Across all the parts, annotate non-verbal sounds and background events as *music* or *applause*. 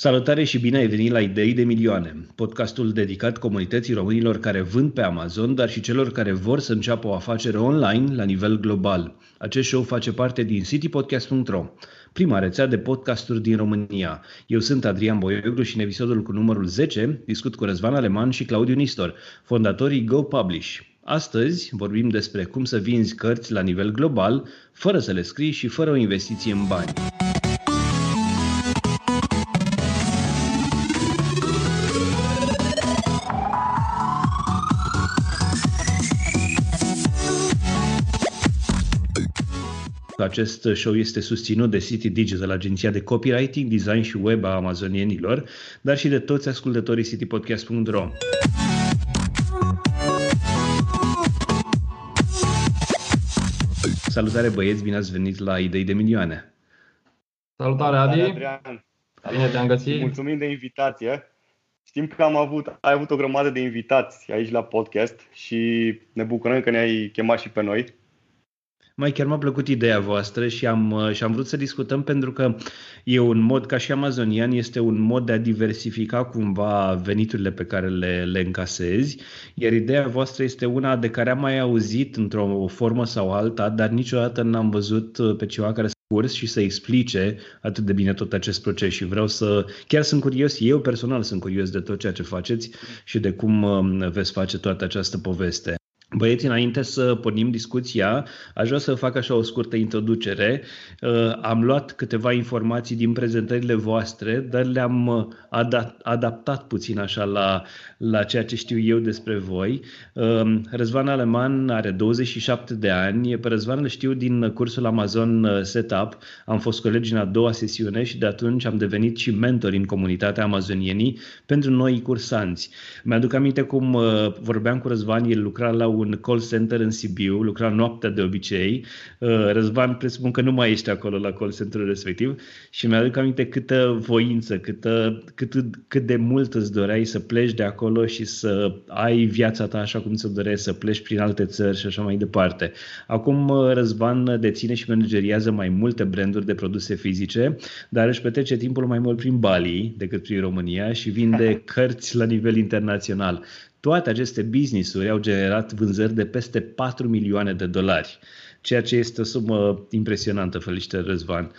Salutare și bine ai venit la Idei de Milioane, podcastul dedicat comunității românilor care vând pe Amazon, dar și celor care vor să înceapă o afacere online la nivel global. Acest show face parte din citypodcast.ro, prima rețea de podcasturi din România. Eu sunt Adrian Boioglu și în episodul cu numărul 10 discut cu Răzvan Aleman și Claudiu Nistor, fondatorii Go Publish. Astăzi vorbim despre cum să vinzi cărți la nivel global, fără să le scrii și fără o investiție în bani. Acest show este susținut de City Digital, agenția de copywriting, design și web a amazonienilor, dar și de toți ascultătorii citypodcast.ro. Salutare băieți, bine ați venit la Idei de Milioane. Salutare Adi! Adrian. Bine te-am găsit! Mulțumim de invitație! Știm că am avut, ai avut o grămadă de invitați aici la podcast și ne bucurăm că ne-ai chemat și pe noi. Mai chiar m-a plăcut ideea voastră și am, uh, și am vrut să discutăm pentru că e un mod, ca și amazonian, este un mod de a diversifica cumva veniturile pe care le, le încasezi, iar ideea voastră este una de care am mai auzit într-o formă sau alta, dar niciodată n-am văzut uh, pe ceva care să curs și să explice atât de bine tot acest proces și vreau să, chiar sunt curios, eu personal sunt curios de tot ceea ce faceți și de cum uh, veți face toată această poveste. Băieți, înainte să pornim discuția, aș vrea să fac așa o scurtă introducere. Uh, am luat câteva informații din prezentările voastre, dar le-am uh, adaptat puțin așa la, la ceea ce știu eu despre voi. Uh, Răzvan Aleman are 27 de ani. Pe Răzvan îl știu din cursul Amazon Setup. Am fost colegi în a doua sesiune și de atunci am devenit și mentor în comunitatea amazonienii pentru noi cursanți. Mi-aduc aminte cum vorbeam cu Răzvan, el lucra la un call center în Sibiu, lucra noaptea de obicei. Uh, Răzvan, presupun că nu mai ești acolo la call centerul respectiv și mi-aduc aminte câtă voință, câtă, cât, cât de mult îți doreai să pleci de acolo și să ai viața ta așa cum ți-o doreai, să pleci prin alte țări și așa mai departe. Acum uh, Răzvan deține și manageriază mai multe branduri de produse fizice, dar își petrece timpul mai mult prin Bali decât prin România și vinde cărți la nivel internațional. Toate aceste business-uri au generat vânzări de peste 4 milioane de dolari, ceea ce este o sumă impresionantă, felicitări Răzvan. Uh,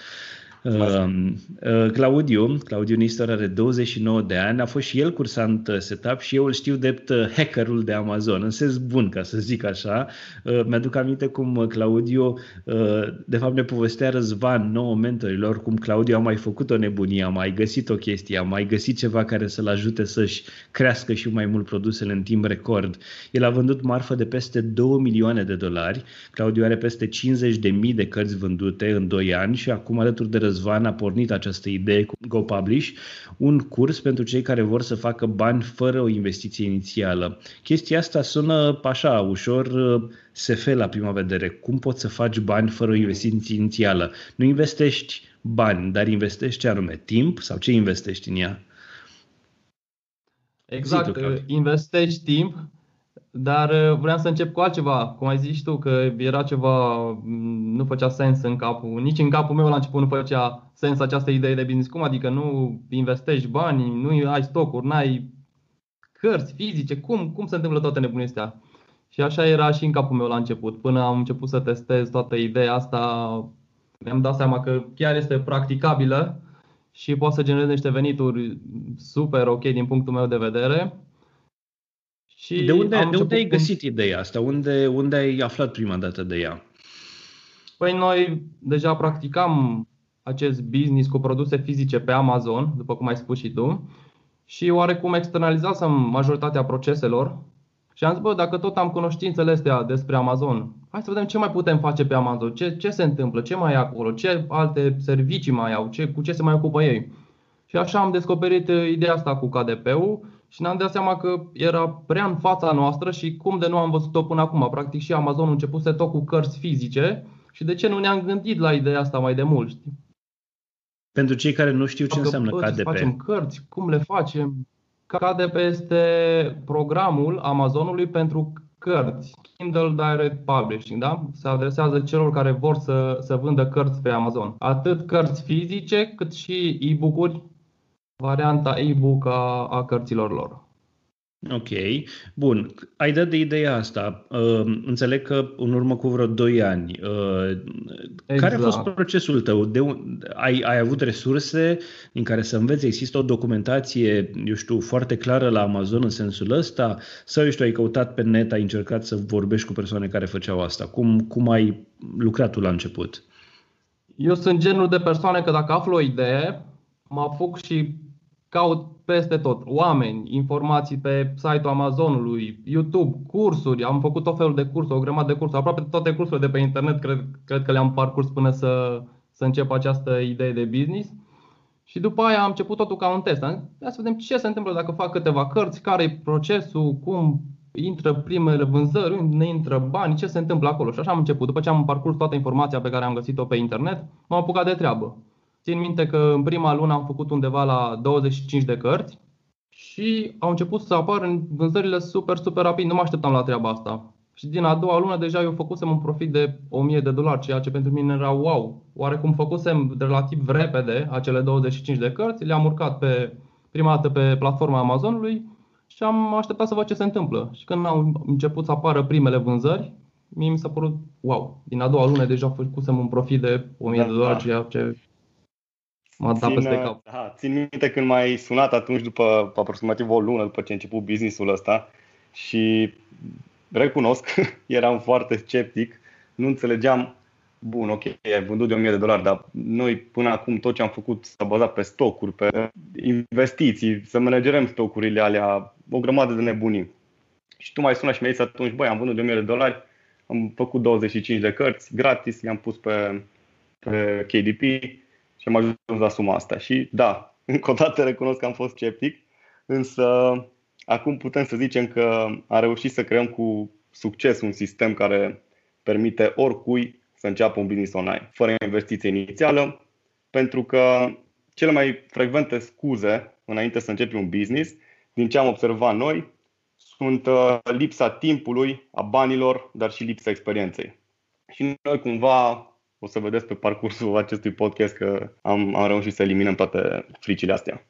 Claudiu, Claudiu Nistor are 29 de ani, a fost și el cursant uh, setup și eu îl știu drept uh, hackerul de Amazon, în sens bun, ca să zic așa. Mi-aduc aminte cum Claudiu, de fapt ne povestea Răzvan, nouă mentorilor, cum Claudiu a mai făcut o nebunie, a mai găsit o chestie, a mai găsit ceva care să-l ajute să-și crească și mai mult produsele în timp record. El a vândut marfă de peste 2 milioane de dolari, Claudiu are peste 50 de mii de cărți vândute în 2 ani și acum alături de Răzvan a pornit această idee cu Go Publish, un curs pentru cei care vor să facă bani fără o investiție inițială. Chestia asta sună așa, ușor SF la prima vedere. Cum poți să faci bani fără o investiție inițială? Nu investești bani, dar investești ce anume? Timp sau ce investești în ea? Exact, investești timp dar uh, vreau să încep cu altceva. Cum ai zis tu că era ceva, mm, nu făcea sens în capul, nici în capul meu la început nu făcea sens această idee de business. Cum adică nu investești bani, nu ai stocuri, nu ai cărți fizice, cum, cum se întâmplă toate nebunile astea? Și așa era și în capul meu la început. Până am început să testez toată ideea asta, mi-am dat seama că chiar este practicabilă și poate să genereze niște venituri super ok din punctul meu de vedere și de unde, de unde ai găsit ideea asta? Unde, unde ai aflat prima dată de ea? Păi noi deja practicam acest business cu produse fizice pe Amazon, după cum ai spus și tu, și oarecum externalizasem majoritatea proceselor și am zis, bă, dacă tot am cunoștințele astea despre Amazon, hai să vedem ce mai putem face pe Amazon, ce, ce se întâmplă, ce mai e acolo, ce alte servicii mai au, ce, cu ce se mai ocupă ei. Și așa am descoperit ideea asta cu KDP-ul și ne-am dat seama că era prea în fața noastră și cum de nu am văzut-o până acum. Practic și Amazon a început să tot cu cărți fizice și de ce nu ne-am gândit la ideea asta mai de mult, știi? Pentru cei care nu știu ce Dacă înseamnă KDP. facem cărți, cum le facem? KDP este programul Amazonului pentru cărți, Kindle Direct Publishing, da? Se adresează celor care vor să, să vândă cărți pe Amazon. Atât cărți fizice, cât și e-book-uri varianta e-book a, a cărților lor. Ok, bun. Ai dat de ideea asta. Uh, înțeleg că în urmă cu vreo 2 ani. Uh, exact. Care a fost exact. procesul tău? De un, ai, ai avut resurse în care să înveți? Există o documentație, eu știu, foarte clară la Amazon în sensul ăsta? Sau, eu știu, ai căutat pe net, ai încercat să vorbești cu persoane care făceau asta? Cum, cum ai lucrat tu la început? Eu sunt genul de persoane că dacă aflu o idee, mă apuc și caut peste tot oameni, informații pe site-ul Amazonului, YouTube, cursuri, am făcut tot felul de cursuri, o grămadă de cursuri, aproape toate cursurile de pe internet cred, cred că le-am parcurs până să, să încep această idee de business. Și după aia am început totul ca un test. Hai să vedem ce se întâmplă dacă fac câteva cărți, care e procesul, cum intră primele vânzări, unde intră bani, ce se întâmplă acolo. Și așa am început. După ce am parcurs toată informația pe care am găsit-o pe internet, m-am apucat de treabă. Țin minte că în prima lună am făcut undeva la 25 de cărți și au început să apară în vânzările super, super rapid. Nu mă așteptam la treaba asta. Și din a doua lună deja eu făcusem un profit de 1000 de dolari, ceea ce pentru mine era wow. Oarecum făcusem relativ repede acele 25 de cărți, le-am urcat pe prima dată pe platforma Amazonului și am așteptat să văd ce se întâmplă. Și când au început să apară primele vânzări, mie mi s-a părut wow. Din a doua lună deja făcusem un profit de 1000 da, de dolari, da. ceea ce M-a dat peste cap. Aha, țin minte când m-ai sunat atunci după aproximativ o lună după ce a început businessul ăsta și recunosc, *laughs* eram foarte sceptic, nu înțelegeam, bun, ok, ai vândut de 1000 de dolari, dar noi până acum tot ce am făcut s-a bazat pe stocuri, pe investiții, să managerăm stocurile alea, o grămadă de nebunii. Și tu mai sunat și mi-ai zis atunci, băi, am vândut de 1000 de dolari, am făcut 25 de cărți gratis, le-am pus pe, pe KDP și am ajuns la suma asta. Și da, *laughs* încă o dată recunosc că am fost sceptic, însă acum putem să zicem că am reușit să creăm cu succes un sistem care permite oricui să înceapă un business online, fără investiție inițială, pentru că cele mai frecvente scuze înainte să începi un business, din ce am observat noi, sunt uh, lipsa timpului, a banilor, dar și lipsa experienței. Și noi cumva o să vedeți pe parcursul acestui podcast că am, am reușit să eliminăm toate fricile astea.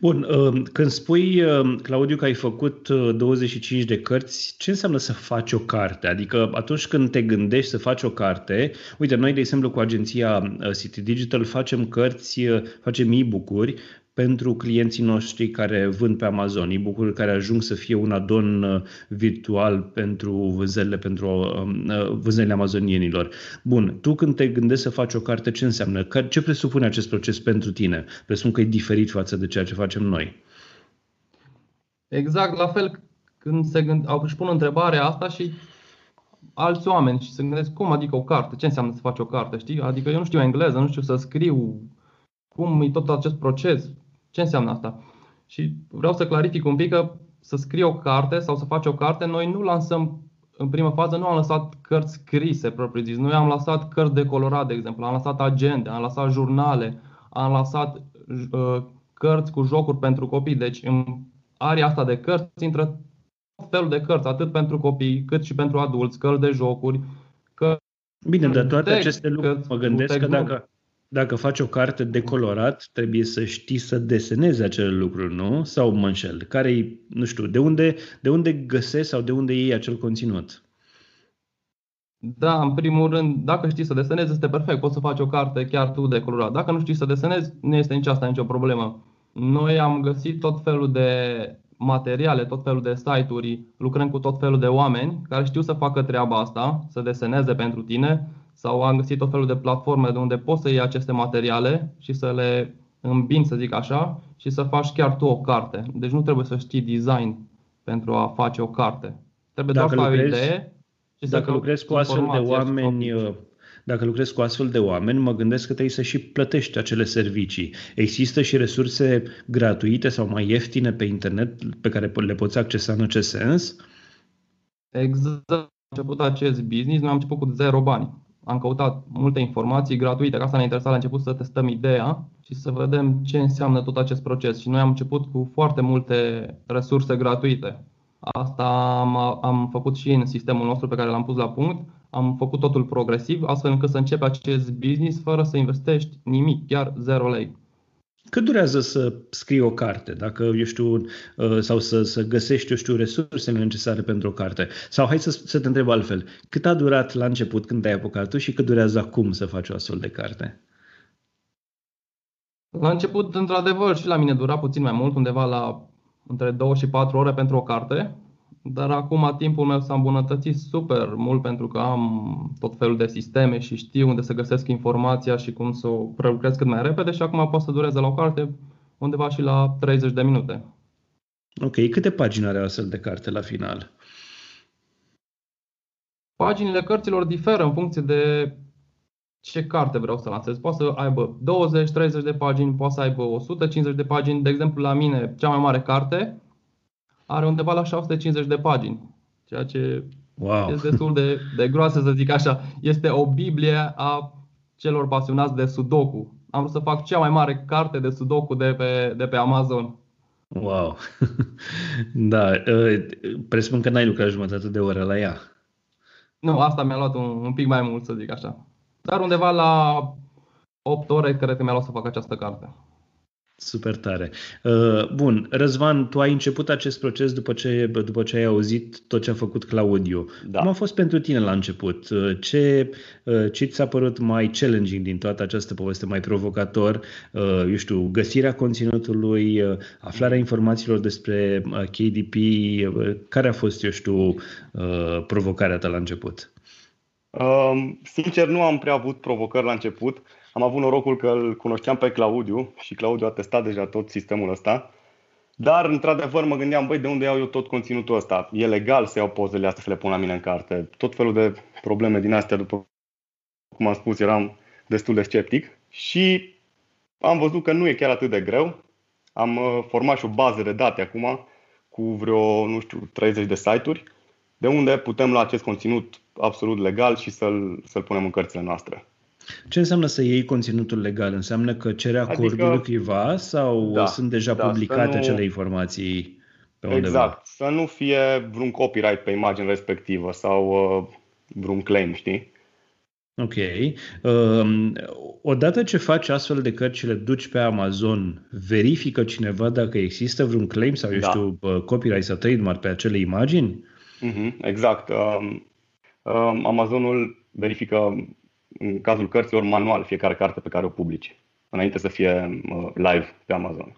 Bun, uh, când spui, uh, Claudiu, că ai făcut 25 uh, de cărți, ce înseamnă să faci o carte? Adică atunci când te gândești să faci o carte, uite, noi, de exemplu, cu agenția City Digital facem cărți, facem e-book-uri pentru clienții noștri care vând pe Amazon, e care ajung să fie un adon uh, virtual pentru vânzările, pentru um, uh, vânzările amazonienilor. Bun, tu când te gândești să faci o carte, ce înseamnă? Ce presupune acest proces pentru tine? Presupun că e diferit față de ceea ce facem noi. Exact, la fel când se gând, au își pun întrebarea asta și alți oameni și se gândesc cum adică o carte, ce înseamnă să faci o carte, știi? Adică eu nu știu engleză, nu știu să scriu, cum e tot acest proces, ce înseamnă asta? Și vreau să clarific un pic că să scrii o carte sau să faci o carte, noi nu lansăm în prima fază nu am lăsat cărți scrise propriu zis. Noi am lăsat cărți de colorat, de exemplu, am lăsat agende, am lăsat jurnale, am lăsat uh, cărți cu jocuri pentru copii. Deci în area asta de cărți intră tot felul de cărți, atât pentru copii cât și pentru adulți, cărți de jocuri. Cărți Bine, dar toate text, aceste lucruri mă gândesc că dacă, dacă faci o carte de colorat, trebuie să știi să desenezi acele lucruri, nu? Sau mă înșel? Care nu știu, de unde, de unde găsești sau de unde iei acel conținut? Da, în primul rând, dacă știi să desenezi, este perfect. Poți să faci o carte chiar tu de colorat. Dacă nu știi să desenezi, nu este nici asta nicio problemă. Noi am găsit tot felul de materiale, tot felul de site-uri, lucrăm cu tot felul de oameni care știu să facă treaba asta, să deseneze pentru tine sau am găsit tot felul de platforme de unde poți să iei aceste materiale și să le îmbini, să zic așa, și să faci chiar tu o carte. Deci nu trebuie să știi design pentru a face o carte. Trebuie dacă doar să ai o idee și dacă să lucrezi cu astfel de oameni, uh, dacă lucrezi cu astfel de oameni, mă gândesc că trebuie să și plătești acele servicii. Există și resurse gratuite sau mai ieftine pe internet pe care le poți accesa în acest sens? Exact. Am început acest business, noi am început cu zero bani am căutat multe informații gratuite, ca asta ne interesa la început să testăm ideea și să vedem ce înseamnă tot acest proces. Și noi am început cu foarte multe resurse gratuite. Asta am, am făcut și în sistemul nostru pe care l-am pus la punct. Am făcut totul progresiv, astfel încât să începi acest business fără să investești nimic, chiar 0 lei. Cât durează să scrii o carte, dacă, eu știu, uh, sau să, să găsești, eu știu, resursele necesare pentru o carte? Sau hai să, să te întreb altfel, cât a durat la început când ai apucat tu și cât durează acum să faci o astfel de carte? La început, într-adevăr, și la mine dura puțin mai mult, undeva la între 2 și 4 ore pentru o carte, dar acum timpul meu s-a îmbunătățit super mult pentru că am tot felul de sisteme și știu unde să găsesc informația și cum să o prelucrez cât mai repede și acum poate să dureze la o carte undeva și la 30 de minute. Ok, câte pagini are o astfel de carte la final? Paginile cărților diferă în funcție de ce carte vreau să lansez. Poate să aibă 20-30 de pagini, poate să aibă 150 de pagini. De exemplu, la mine, cea mai mare carte are undeva la 650 de pagini, ceea ce wow. este destul de, de groasă să zic așa. Este o Biblie a celor pasionați de Sudoku. Am vrut să fac cea mai mare carte de Sudoku de pe, de pe Amazon. Wow! *laughs* da, ă, presupun că n-ai lucrat jumătate de oră la ea. Nu, asta mi-a luat un, un pic mai mult, să zic așa. Dar undeva la 8 ore cred că mi-a luat să fac această carte. Super tare. Uh, bun, Răzvan, tu ai început acest proces după ce, după ce ai auzit tot ce a făcut Claudiu. Da. Cum a fost pentru tine la început? Uh, ce, uh, ce ți s-a părut mai challenging din toată această poveste, mai provocator? Eu știu, găsirea conținutului, aflarea informațiilor despre KDP, care a fost, eu știu, provocarea ta la început? Um, sincer, nu am prea avut provocări la început. Am avut norocul că îl cunoșteam pe Claudiu și Claudiu a testat deja tot sistemul ăsta. Dar, într-adevăr, mă gândeam, băi, de unde iau eu tot conținutul ăsta? E legal să iau pozele astea să le pun la mine în carte? Tot felul de probleme din astea, după cum am spus, eram destul de sceptic. Și am văzut că nu e chiar atât de greu. Am uh, format și o bază de date acum cu vreo, nu știu, 30 de site-uri de unde putem lua acest conținut absolut legal și să-l, să-l punem în cărțile noastre. Ce înseamnă să iei conținutul legal? Înseamnă că cere acordul adică, cuiva sau da, sunt deja da, publicate nu, acele informații pe undeva? Exact. Să nu fie vreun copyright pe imagine respectivă sau uh, vreun claim, știi? Ok. Uh, odată ce faci astfel de cărți și le duci pe Amazon, verifică cineva dacă există vreun claim sau, eu da. știu, copyright sau trademark pe acele imagini? Uh-huh, exact. Um, um, Amazonul verifică în cazul cărților manual fiecare carte pe care o publici, înainte să fie uh, live pe Amazon.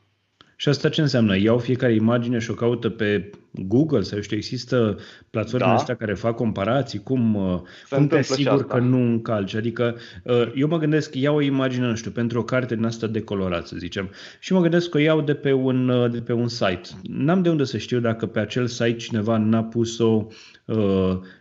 Și asta ce înseamnă? Iau fiecare imagine și o caută pe Google sau știu, există platforme da. astea care fac comparații? Cum, uh, cum te asigur că nu încalci? Adică uh, eu mă gândesc, iau o imagine, nu știu, pentru o carte din asta decolorat, să zicem, și mă gândesc că o iau de pe un, de pe un site. N-am de unde să știu dacă pe acel site cineva n-a pus-o Uh,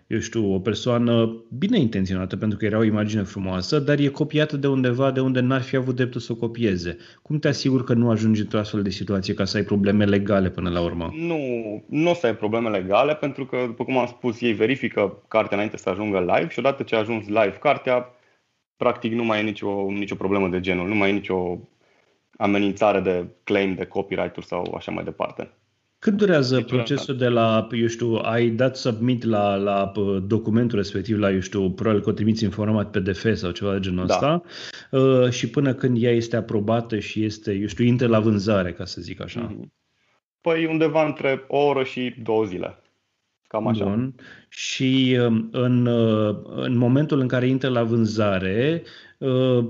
eu știu, o persoană bine intenționată pentru că era o imagine frumoasă, dar e copiată de undeva de unde n-ar fi avut dreptul să o copieze. Cum te asiguri că nu ajungi într-o astfel de situație ca să ai probleme legale până la urmă? Nu, nu o să ai probleme legale pentru că, după cum am spus, ei verifică cartea înainte să ajungă live și odată ce a ajuns live cartea, practic nu mai e nicio, nicio problemă de genul, nu mai e nicio amenințare de claim de copyright-uri sau așa mai departe. Cât durează deci, procesul de la, eu știu, ai dat submit la, la documentul respectiv, la, eu știu, probabil că o trimiți în format PDF sau ceva de genul da. ăsta, uh, și până când ea este aprobată și este, eu știu, intră la vânzare, ca să zic așa? Mm-hmm. Păi undeva între o oră și două zile. Cam așa. Bun. Și um, în, uh, în momentul în care intră la vânzare, uh,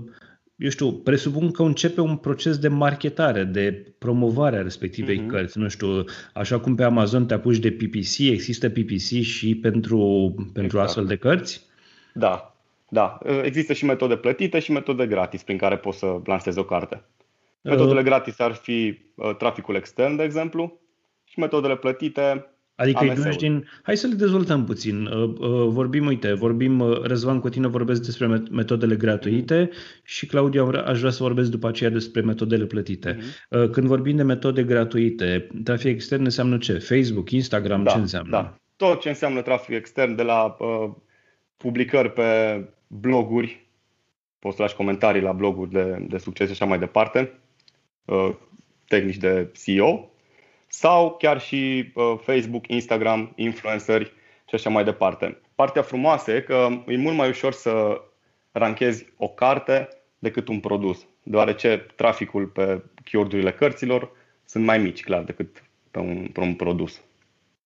eu știu, presupun că începe un proces de marketare, de promovare a respectivei uh-huh. cărți. Nu știu, așa cum pe Amazon te apuci de PPC, există PPC și pentru, pentru exact. astfel de cărți? Da, da. Există și metode plătite și metode gratis prin care poți să lansezi o carte. Metodele uh. gratis ar fi uh, traficul extern, de exemplu, și metodele plătite Adică îi din... Hai să le dezvoltăm puțin. Uh, uh, vorbim, uite, vorbim, uh, Răzvan cu tine vorbesc despre metodele gratuite și Claudiu aș vrea să vorbesc după aceea despre metodele plătite. Mm-hmm. Când vorbim de metode gratuite, trafic extern înseamnă ce? Facebook, Instagram, da, ce înseamnă? Da. Tot ce înseamnă trafic extern, de la uh, publicări pe bloguri, poți să lași comentarii la bloguri de, de succes și așa mai departe, uh, tehnici de CEO, sau chiar și uh, Facebook, Instagram, influenceri și așa mai departe. Partea frumoasă e că e mult mai ușor să ranchezi o carte decât un produs. deoarece traficul pe keyword-urile cărților sunt mai mici, clar, decât pe un, pe un produs.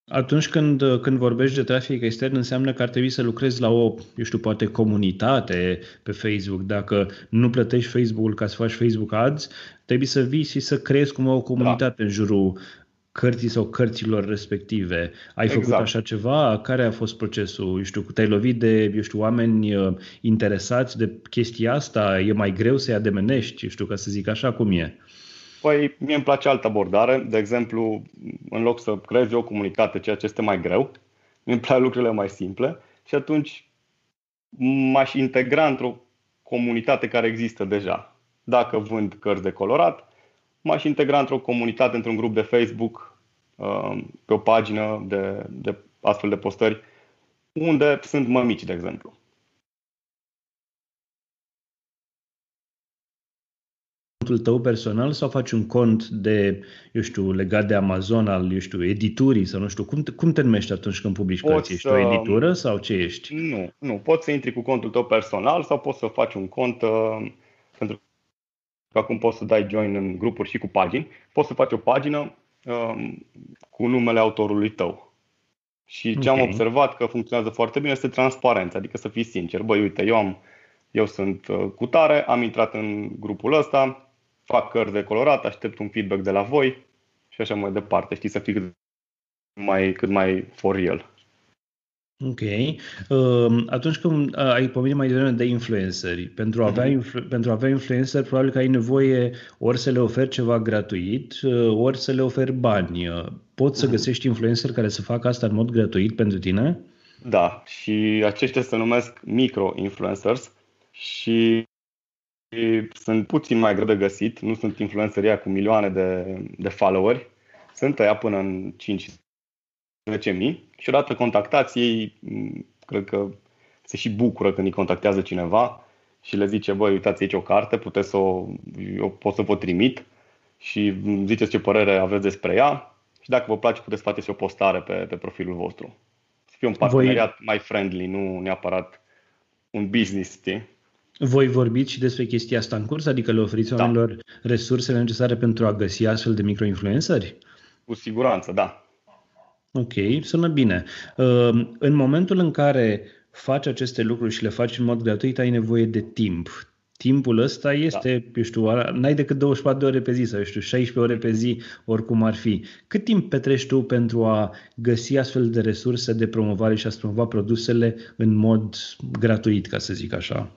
Atunci când, când vorbești de trafic extern, înseamnă că ar trebui să lucrezi la o, eu știu, poate comunitate pe Facebook. Dacă nu plătești Facebook-ul ca să faci Facebook Ads, trebuie să vii și să creezi cumva o comunitate da. în jurul cărții sau cărților respective. Ai exact. făcut așa ceva? Care a fost procesul? Eu știu, te-ai lovit de, eu știu, oameni uh, interesați de chestia asta? E mai greu să-i ademenești? Eu știu, ca să zic așa, cum e? Păi, mie îmi place altă abordare. De exemplu, în loc să creezi o comunitate, ceea ce este mai greu, îmi plac lucrurile mai simple și atunci m-aș integra într-o comunitate care există deja. Dacă vând cărți de colorat, m-aș integra într-o comunitate, într-un grup de Facebook, uh, pe o pagină de, de astfel de postări, unde sunt mămici, de exemplu. contul tău personal sau faci un cont de, eu știu, legat de Amazon, al, eu știu, editurii sau nu știu, cum te, cum te numești atunci când publici cărți? Ești o editură sau ce ești? Nu, nu. Poți să intri cu contul tău personal sau poți să faci un cont uh, pentru că acum poți să dai join în grupuri și cu pagini. Poți să faci o pagină uh, cu numele autorului tău. Și ce okay. am observat că funcționează foarte bine este transparența, adică să fii sincer. Băi, uite, eu am eu sunt uh, cu tare, am intrat în grupul ăsta, fac cărți de colorat, aștept un feedback de la voi și așa mai departe. Știi, să fii cât mai, cât mai for real. Ok. Uh, atunci când uh, ai pomenit mai devreme de influenceri, pentru a, avea mhm. influ- pentru a avea influencer, probabil că ai nevoie ori să le oferi ceva gratuit, uh, ori să le oferi bani. Uh, poți să mhm. găsești influencer care să facă asta în mod gratuit pentru tine? Da, și aceștia se numesc micro-influencers și sunt puțin mai greu de găsit, nu sunt influencerii cu milioane de, de followeri, sunt ăia până în 5 10.000 și odată contactați ei, cred că se și bucură când îi contactează cineva și le zice, băi, uitați aici o carte, puteți să o, eu pot să vă trimit și ziceți ce părere aveți despre ea și dacă vă place puteți face și o postare pe, pe profilul vostru. Să fie un parteneriat Voi... mai friendly, nu neapărat un business, știi? Voi vorbiți și despre chestia asta în curs? Adică le oferiți da. oamenilor resursele necesare pentru a găsi astfel de microinfluenceri? Cu siguranță, da. Ok, sună bine. Uh, în momentul în care faci aceste lucruri și le faci în mod gratuit, ai nevoie de timp. Timpul ăsta este, da. eu știu, n-ai decât 24 de ore pe zi sau, eu știu, 16 ore pe zi, oricum ar fi. Cât timp petreci tu pentru a găsi astfel de resurse de promovare și a-ți promova produsele în mod gratuit, ca să zic așa?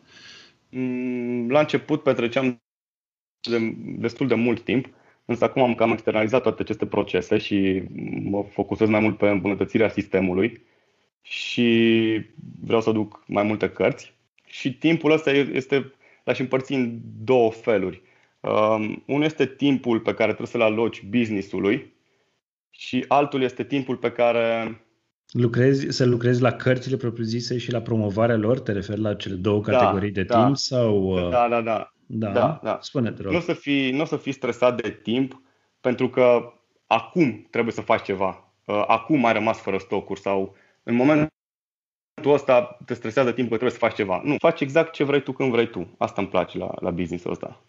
Mm, la început petreceam de, destul de mult timp, însă acum am cam externalizat toate aceste procese și mă focusez mai mult pe îmbunătățirea sistemului și vreau să duc mai multe cărți. Și timpul ăsta este, l-aș împărți în două feluri. Um, unul este timpul pe care trebuie să-l aloci business-ului și altul este timpul pe care Lucrezi, să lucrezi la cărțile propriu-zise și la promovarea lor? Te referi la cele două da, categorii de da, timp? sau? Uh, da, da, da. Da, da, da. Spune-te, rog. Nu o să, fii, nu o să fii stresat de timp, pentru că acum trebuie să faci ceva. Uh, acum ai rămas fără stocuri sau în momentul ăsta te stresează timpul că trebuie să faci ceva. Nu, faci exact ce vrei tu când vrei tu. Asta îmi place la, la business-ul ăsta.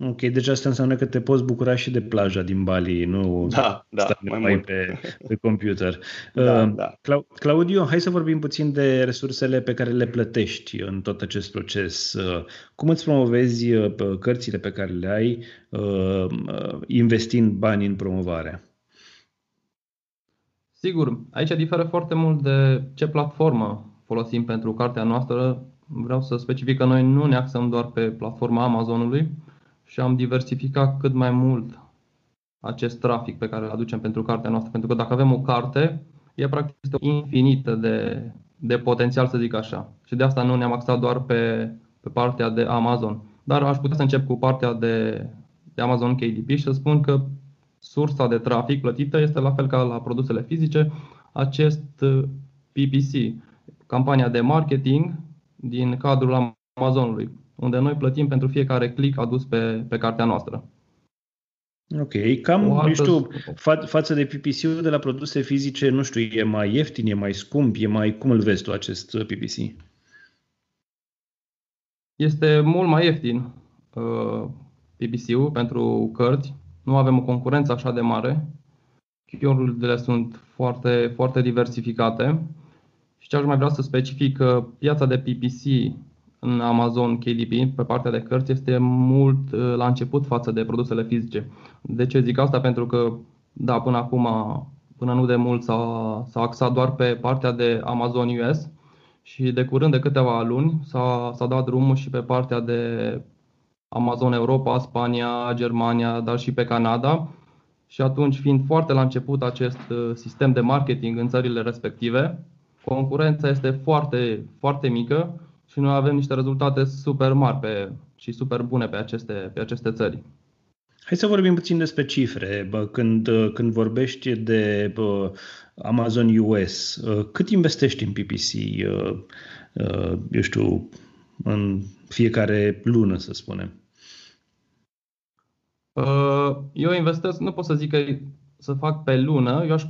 Ok, deci asta înseamnă că te poți bucura și de plaja din Bali, nu da, da, mai mult. Pe, pe computer. *laughs* Da, uh, da. Claudio, hai să vorbim puțin de resursele pe care le plătești în tot acest proces. Uh, cum îți promovezi uh, cărțile pe care le ai uh, investind bani în promovare? Sigur, aici diferă foarte mult de ce platformă folosim pentru cartea noastră. Vreau să specific că noi nu ne axăm doar pe platforma Amazonului, și am diversificat cât mai mult acest trafic pe care îl aducem pentru cartea noastră. Pentru că dacă avem o carte, e practic este infinită de, de potențial, să zic așa. Și de asta nu ne-am axat doar pe, pe partea de Amazon. Dar aș putea să încep cu partea de, de Amazon KDP și să spun că sursa de trafic plătită este la fel ca la produsele fizice, acest PPC, campania de marketing din cadrul Amazonului unde noi plătim pentru fiecare click adus pe, pe cartea noastră. Ok, cam, altă... știu, fa- față de PPC-ul de la produse fizice, nu știu, e mai ieftin, e mai scump, e mai, cum îl vezi tu acest PPC? Este mult mai ieftin. Uh, PPC-ul pentru cărți. Nu avem o concurență așa de mare. Keyword-urile sunt foarte, foarte diversificate. Și ce aș mai vrea să specific, că piața de PPC în Amazon KDP, pe partea de cărți, este mult uh, la început față de produsele fizice. De ce zic asta? Pentru că, da, până acum, până nu de mult s-a, s-a axat doar pe partea de Amazon US și de curând, de câteva luni, s-a, s-a dat drumul și pe partea de Amazon Europa, Spania, Germania, dar și pe Canada. Și atunci, fiind foarte la început acest uh, sistem de marketing în țările respective, concurența este foarte, foarte mică și noi avem niște rezultate super mari pe, și super bune pe aceste, pe aceste țări. Hai să vorbim puțin despre cifre. Bă, când, când vorbești de bă, Amazon US, cât investești în PPC, eu știu, în fiecare lună, să spunem? Eu investesc, nu pot să zic că să fac pe lună, eu aș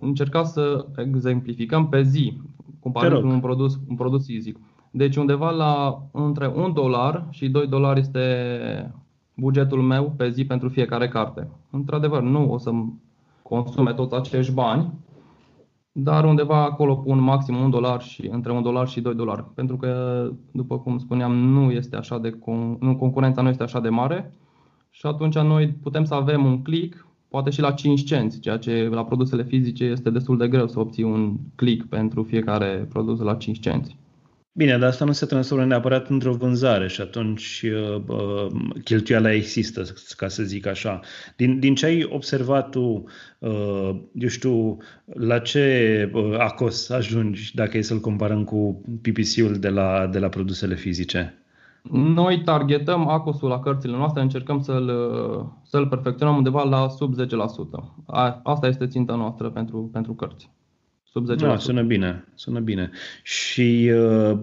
încerca să exemplificăm pe zi, comparând cu un produs, un produs fizic. Deci undeva la între 1 dolar și 2 dolari este bugetul meu pe zi pentru fiecare carte. Într-adevăr, nu o să consume toți acești bani, dar undeva acolo pun maxim 1 dolar și între 1 dolar și 2 dolari. Pentru că, după cum spuneam, nu este așa de nu, concurența nu este așa de mare și atunci noi putem să avem un click, poate și la 5 cenți, ceea ce la produsele fizice este destul de greu să obții un click pentru fiecare produs la 5 cenți. Bine, dar asta nu se transformă neapărat într-o vânzare și atunci uh, uh, cheltuiala există, ca să zic așa. Din, din ce ai observat tu, uh, eu știu, la ce uh, ACOS ajungi dacă e să-l comparăm cu PPC-ul de la, de la produsele fizice? Noi targetăm ACOS-ul la cărțile noastre, încercăm să-l, să-l perfecționăm undeva la sub 10%. Asta este ținta noastră pentru, pentru cărți sub 10%. Da, sună bine, sună bine. Și uh,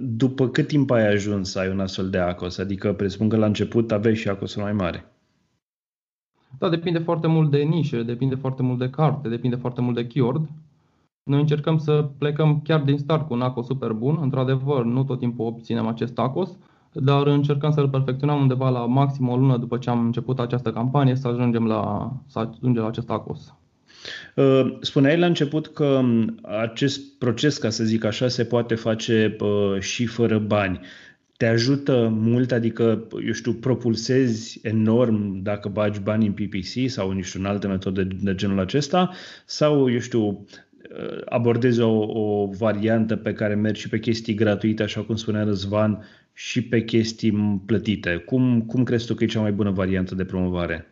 după cât timp ai ajuns să ai un astfel de ACOS? Adică presupun că la început aveai și acos mai mare. Da, depinde foarte mult de nișe, depinde foarte mult de carte, depinde foarte mult de keyword. Noi încercăm să plecăm chiar din start cu un ACOS super bun. Într-adevăr, nu tot timpul obținem acest ACOS, dar încercăm să-l perfecționăm undeva la maxim o lună după ce am început această campanie să ajungem la, să ajungem la acest ACOS. Uh, spuneai la început că um, acest proces, ca să zic așa, se poate face uh, și fără bani. Te ajută mult, adică, eu știu, propulsezi enorm dacă bagi bani în PPC sau în, știu, în alte metode de genul acesta sau, eu știu, uh, abordezi o, o variantă pe care mergi și pe chestii gratuite, așa cum spunea Răzvan, și pe chestii plătite. Cum, cum crezi tu că e cea mai bună variantă de promovare?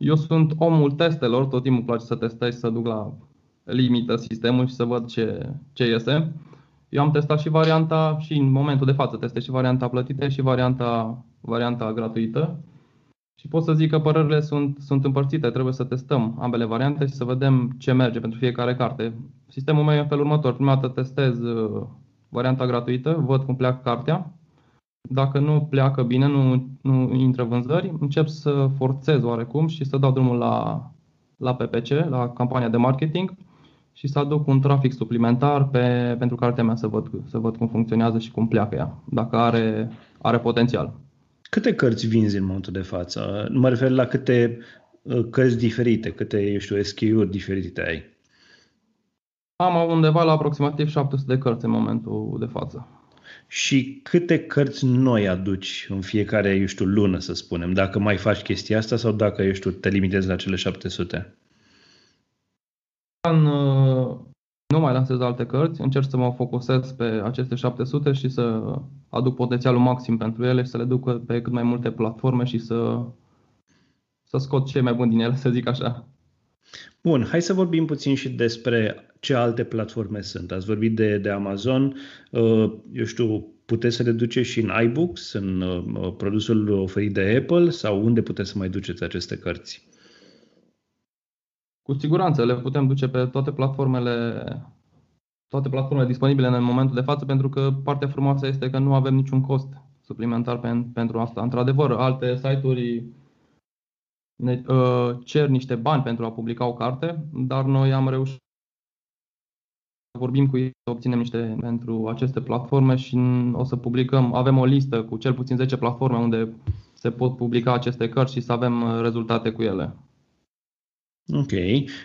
Eu sunt omul testelor, tot timpul place să testez, să duc la limită sistemul și să văd ce, ce iese. Eu am testat și varianta și în momentul de față testez și varianta plătită și varianta, varianta gratuită. Și pot să zic că părerile sunt, sunt împărțite, trebuie să testăm ambele variante și să vedem ce merge pentru fiecare carte. Sistemul meu e în felul următor. Prima dată testez uh, varianta gratuită, văd cum pleacă cartea, dacă nu pleacă bine, nu, nu intră vânzări, încep să forțez oarecum și să dau drumul la, la PPC, la campania de marketing și să aduc un trafic suplimentar pe, pentru cartea mea să văd, să văd cum funcționează și cum pleacă ea, dacă are, are potențial. Câte cărți vinzi în momentul de față? Mă refer la câte uh, cărți diferite, câte, eu știu, SKU-uri diferite ai? Am undeva la aproximativ 700 de cărți în momentul de față și câte cărți noi aduci în fiecare, eu știu, lună, să spunem, dacă mai faci chestia asta sau dacă, eu știu, te limitezi la cele 700? În, uh, nu mai lansez alte cărți, încerc să mă focusez pe aceste 700 și să aduc potențialul maxim pentru ele și să le duc pe cât mai multe platforme și să, să scot cei mai buni din ele, să zic așa. Bun, hai să vorbim puțin și despre ce alte platforme sunt. Ați vorbit de, de Amazon, uh, eu știu, puteți să le duceți și în iBooks, în uh, produsul oferit de Apple sau unde puteți să mai duceți aceste cărți? Cu siguranță le putem duce pe toate platformele toate platformele disponibile în momentul de față, pentru că partea frumoasă este că nu avem niciun cost suplimentar pentru asta. Într-adevăr, alte site-uri ne uh, cer niște bani pentru a publica o carte, dar noi am reușit vorbim cu ei să obținem niște pentru aceste platforme și o să publicăm, avem o listă cu cel puțin 10 platforme unde se pot publica aceste cărți și să avem rezultate cu ele. Ok.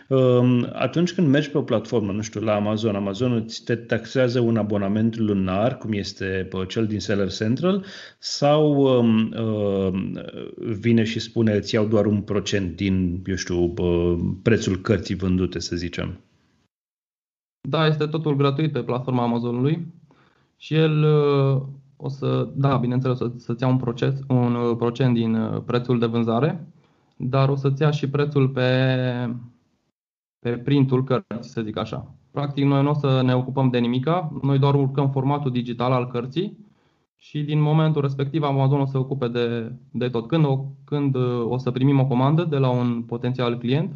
Um, atunci când mergi pe o platformă, nu știu, la Amazon, Amazon îți te taxează un abonament lunar, cum este cel din Seller Central, sau um, uh, vine și spune îți iau doar un procent din, eu știu, uh, prețul cărții vândute, să zicem? Da, este totul gratuit pe platforma Amazonului și el uh, o să, da, bineînțeles, să, să-ți ia un, proces, un uh, procent din uh, prețul de vânzare dar o să-ți ia și prețul pe, pe printul cărții, să zic așa. Practic, noi nu o să ne ocupăm de nimica, noi doar urcăm formatul digital al cărții și din momentul respectiv Amazon o să se ocupe de, de tot. Când o, când uh, o să primim o comandă de la un potențial client,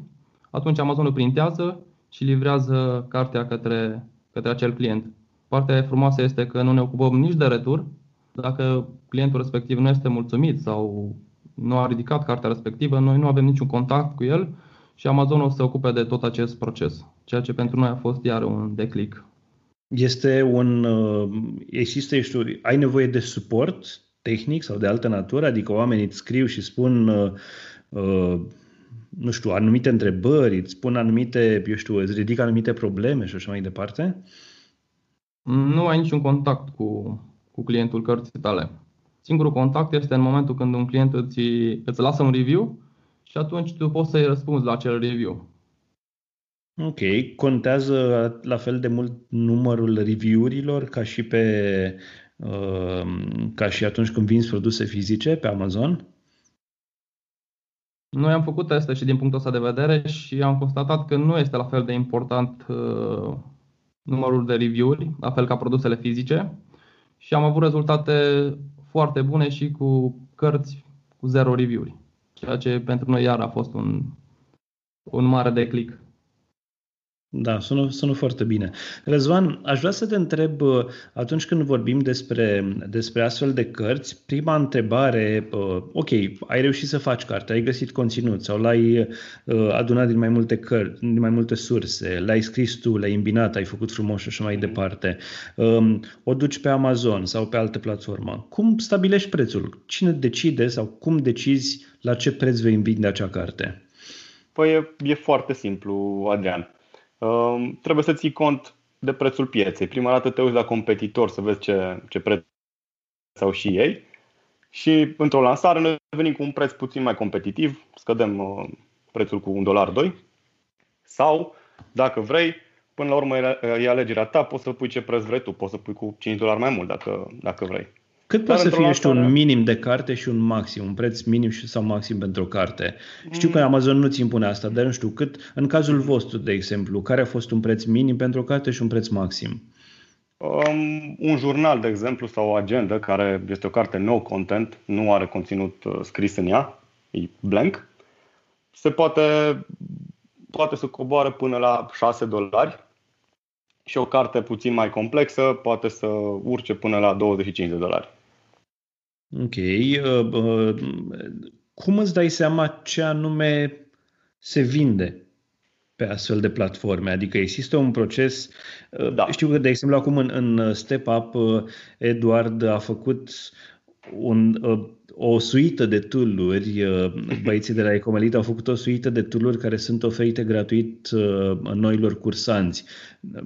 atunci Amazon o printează și livrează cartea către, către acel client. Partea frumoasă este că nu ne ocupăm nici de retur. Dacă clientul respectiv nu este mulțumit sau nu a ridicat cartea respectivă, noi nu avem niciun contact cu el și Amazon o să se ocupe de tot acest proces, ceea ce pentru noi a fost iar un declic. Este un, uh, există, știu, ai nevoie de suport tehnic sau de altă natură, adică oamenii îți scriu și spun uh, uh, nu știu, anumite întrebări, îți spun anumite, eu știu, îți ridică anumite probleme și așa mai departe? Nu ai niciun contact cu, cu clientul cărții tale. Singurul contact este în momentul când un client îți, îți lasă un review și atunci tu poți să-i răspunzi la acel review. Ok. Contează la fel de mult numărul review-urilor ca și pe uh, ca și atunci când vinzi produse fizice pe Amazon? Noi am făcut teste și din punctul ăsta de vedere și am constatat că nu este la fel de important uh, numărul de review-uri, la fel ca produsele fizice și am avut rezultate foarte bune și cu cărți cu zero review-uri. Ceea ce pentru noi iar a fost un, un mare declic. Da, sună, sună foarte bine. Răzvan, aș vrea să te întreb, uh, atunci când vorbim despre, despre astfel de cărți, prima întrebare, uh, ok, ai reușit să faci carte, ai găsit conținut sau l-ai uh, adunat din mai multe cărți, din mai multe surse, l-ai scris tu, l-ai îmbinat, ai făcut frumos și așa mai departe, um, o duci pe Amazon sau pe altă platformă. Cum stabilești prețul? Cine decide sau cum decizi la ce preț vei vinde acea carte? Păi e, e foarte simplu, Adrian Ehm, trebuie să ții cont de prețul pieței. Prima dată te uiți la competitor să vezi ce, ce preț au și ei și într-o lansare noi venim cu un preț puțin mai competitiv, scădem uh, prețul cu un dolar, doi sau, dacă vrei, până la urmă e alegerea ta, poți să pui ce preț vrei tu, poți să pui cu 5 dolari mai mult dacă, dacă vrei. Cât poate să fie știu, un minim de carte și un maxim, un preț minim sau maxim pentru o carte? Știu că mm. Amazon nu ți impune asta, dar nu știu cât, în cazul vostru, de exemplu, care a fost un preț minim pentru o carte și un preț maxim? Um, un jurnal, de exemplu, sau o agenda, care este o carte no content, nu are conținut uh, scris în ea, e blank, se poate, poate să coboare până la 6 dolari și o carte puțin mai complexă poate să urce până la 25 de dolari. Ok. Uh, uh, cum îți dai seama ce anume se vinde pe astfel de platforme? Adică există un proces. Uh, da. Știu că, de exemplu, acum în, în Step Up, Eduard a făcut un, o suită de tooluri, băieții de la Ecomelit au făcut o suită de tooluri care sunt oferite gratuit noilor cursanți.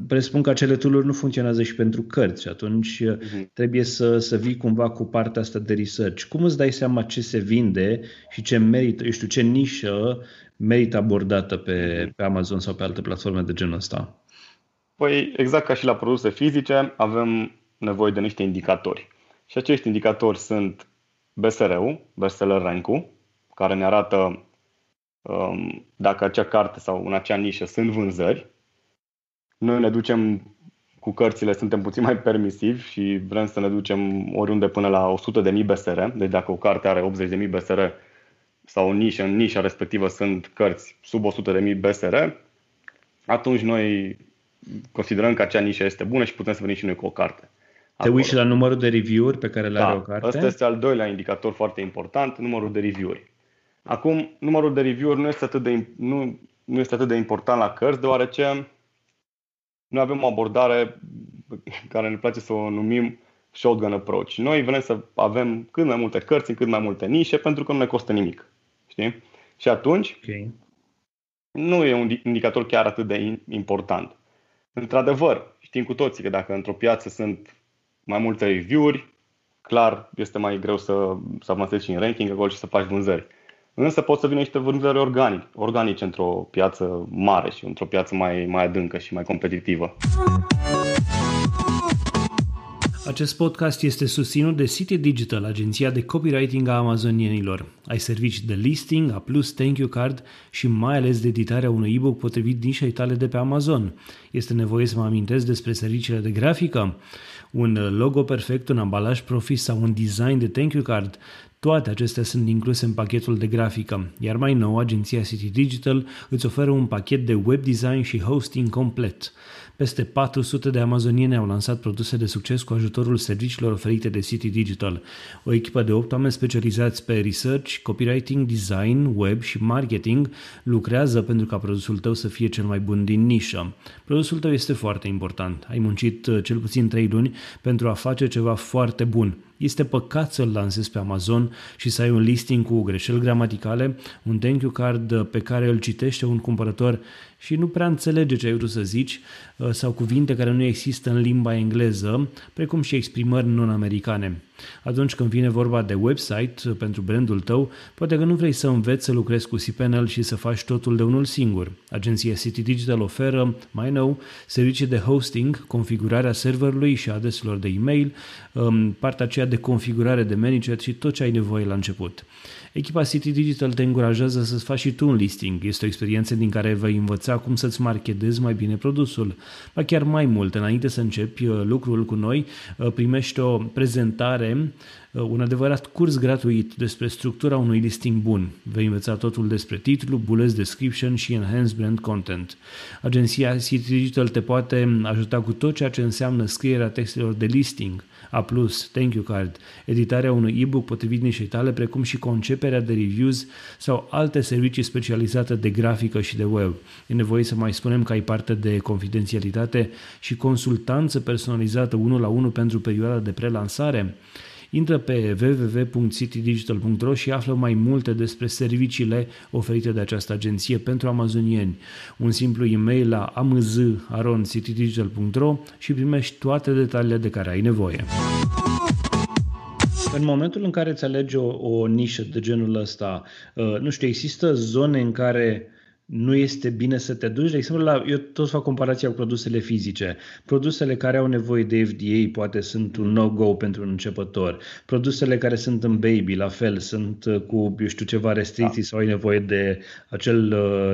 Presupun că acele tooluri nu funcționează și pentru cărți și atunci uh-huh. trebuie să, să vii cumva cu partea asta de research. Cum îți dai seama ce se vinde și ce merită, eu știu, ce nișă merită abordată pe, pe Amazon sau pe alte platforme de genul ăsta? Păi exact ca și la produse fizice, avem nevoie de niște indicatori. Și acești indicatori sunt BSR-ul, bestseller rank-ul, care ne arată um, dacă acea carte sau în acea nișă sunt vânzări. Noi ne ducem cu cărțile, suntem puțin mai permisivi și vrem să ne ducem oriunde până la 100.000 BSR. Deci dacă o carte are 80.000 BSR sau în nișă, în nișa respectivă sunt cărți sub 100.000 BSR, atunci noi considerăm că acea nișă este bună și putem să venim și noi cu o carte. Te uiți și la numărul de review-uri pe care le da, are o carte? Asta este al doilea indicator foarte important, numărul de review-uri. Acum, numărul de review-uri nu este atât de, nu, nu este atât de important la cărți, deoarece noi avem o abordare care ne place să o numim shotgun approach. Noi vrem să avem cât mai multe cărți în cât mai multe nișe pentru că nu ne costă nimic. Știi? Și atunci okay. nu e un indicator chiar atât de important. Într-adevăr, știm cu toții că dacă într-o piață sunt mai multe review-uri, clar este mai greu să, să avansezi și în ranking acolo și să faci vânzări. Însă pot să vină niște vânzări organic, organice într-o piață mare și într-o piață mai, mai adâncă și mai competitivă. Acest podcast este susținut de City Digital, agenția de copywriting a amazonienilor. Ai servicii de listing, A+, thank you card și mai ales de editarea unui e-book potrivit nișei tale de pe Amazon. Este nevoie să mă amintesc despre serviciile de grafică? Un logo perfect, un ambalaj profit sau un design de thank you card toate acestea sunt incluse în pachetul de grafică, iar mai nou, agenția City Digital îți oferă un pachet de web design și hosting complet. Peste 400 de amazoniene au lansat produse de succes cu ajutorul serviciilor oferite de City Digital. O echipă de 8 oameni specializați pe research, copywriting, design, web și marketing lucrează pentru ca produsul tău să fie cel mai bun din nișă. Produsul tău este foarte important. Ai muncit uh, cel puțin 3 luni pentru a face ceva foarte bun. Este păcat să-l lansezi pe Amazon și să ai un listing cu greșeli gramaticale, un thank you card pe care îl citește un cumpărător și nu prea înțelege ce ai vrut să zici uh, sau cuvinte care nu există în limba engleză, precum și exprimări non-americane. Atunci când vine vorba de website uh, pentru brandul tău, poate că nu vrei să înveți să lucrezi cu cPanel și să faci totul de unul singur. Agenția City Digital oferă, mai nou, servicii de hosting, configurarea serverului și adreselor de e-mail, um, partea aceea de configurare de manager și tot ce ai nevoie la început. Echipa City Digital te încurajează să-ți faci și tu un listing. Este o experiență din care vei învăța cum să-ți marketezi mai bine produsul. Ba chiar mai mult, înainte să începi uh, lucrul cu noi, uh, primești o prezentare uh, un adevărat curs gratuit despre structura unui listing bun. Vei învăța totul despre titlu, bullets, description și enhanced brand content. Agenția City Digital te poate ajuta cu tot ceea ce înseamnă scrierea textelor de listing, A+, thank you card, editarea unui e-book potrivit nișei tale, precum și conceperea de reviews sau alte servicii specializate de grafică și de web. E nevoie să mai spunem că ai parte de confidențialitate și consultanță personalizată unul la unul pentru perioada de prelansare. Intră pe www.citydigital.ro și află mai multe despre serviciile oferite de această agenție pentru amazonieni. Un simplu e-mail la amz.citydigital.ro și primești toate detaliile de care ai nevoie. În momentul în care îți alegi o, o nișă de genul ăsta, uh, nu știu, există zone în care nu este bine să te duci. De exemplu, la, eu tot fac comparația cu produsele fizice. Produsele care au nevoie de FDA poate sunt un no-go pentru un începător. Produsele care sunt în baby, la fel, sunt uh, cu, eu știu, ceva restricții da. sau ai nevoie de acel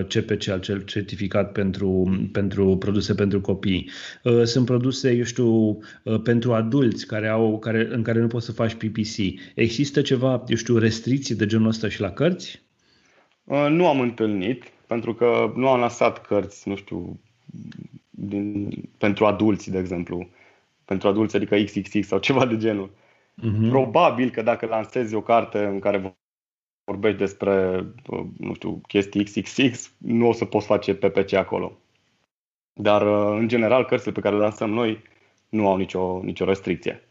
CPC, uh, acel certificat pentru, pentru produse pentru copii. Uh, sunt produse, eu știu, pentru adulți care au, care, în care nu poți să faci PPC. Există ceva, eu știu, restricții de genul ăsta și la cărți? Nu am întâlnit pentru că nu am lansat cărți, nu știu, din, pentru adulți, de exemplu. Pentru adulți, adică XXX sau *laughs* ceva de genul. Uh-huh. Probabil că dacă lansezi o carte în care vorbești despre, nu știu, chestii XXX, nu o să poți face PPC acolo. Dar, în general, cărțile pe care le lansăm noi nu au nicio, nicio restricție.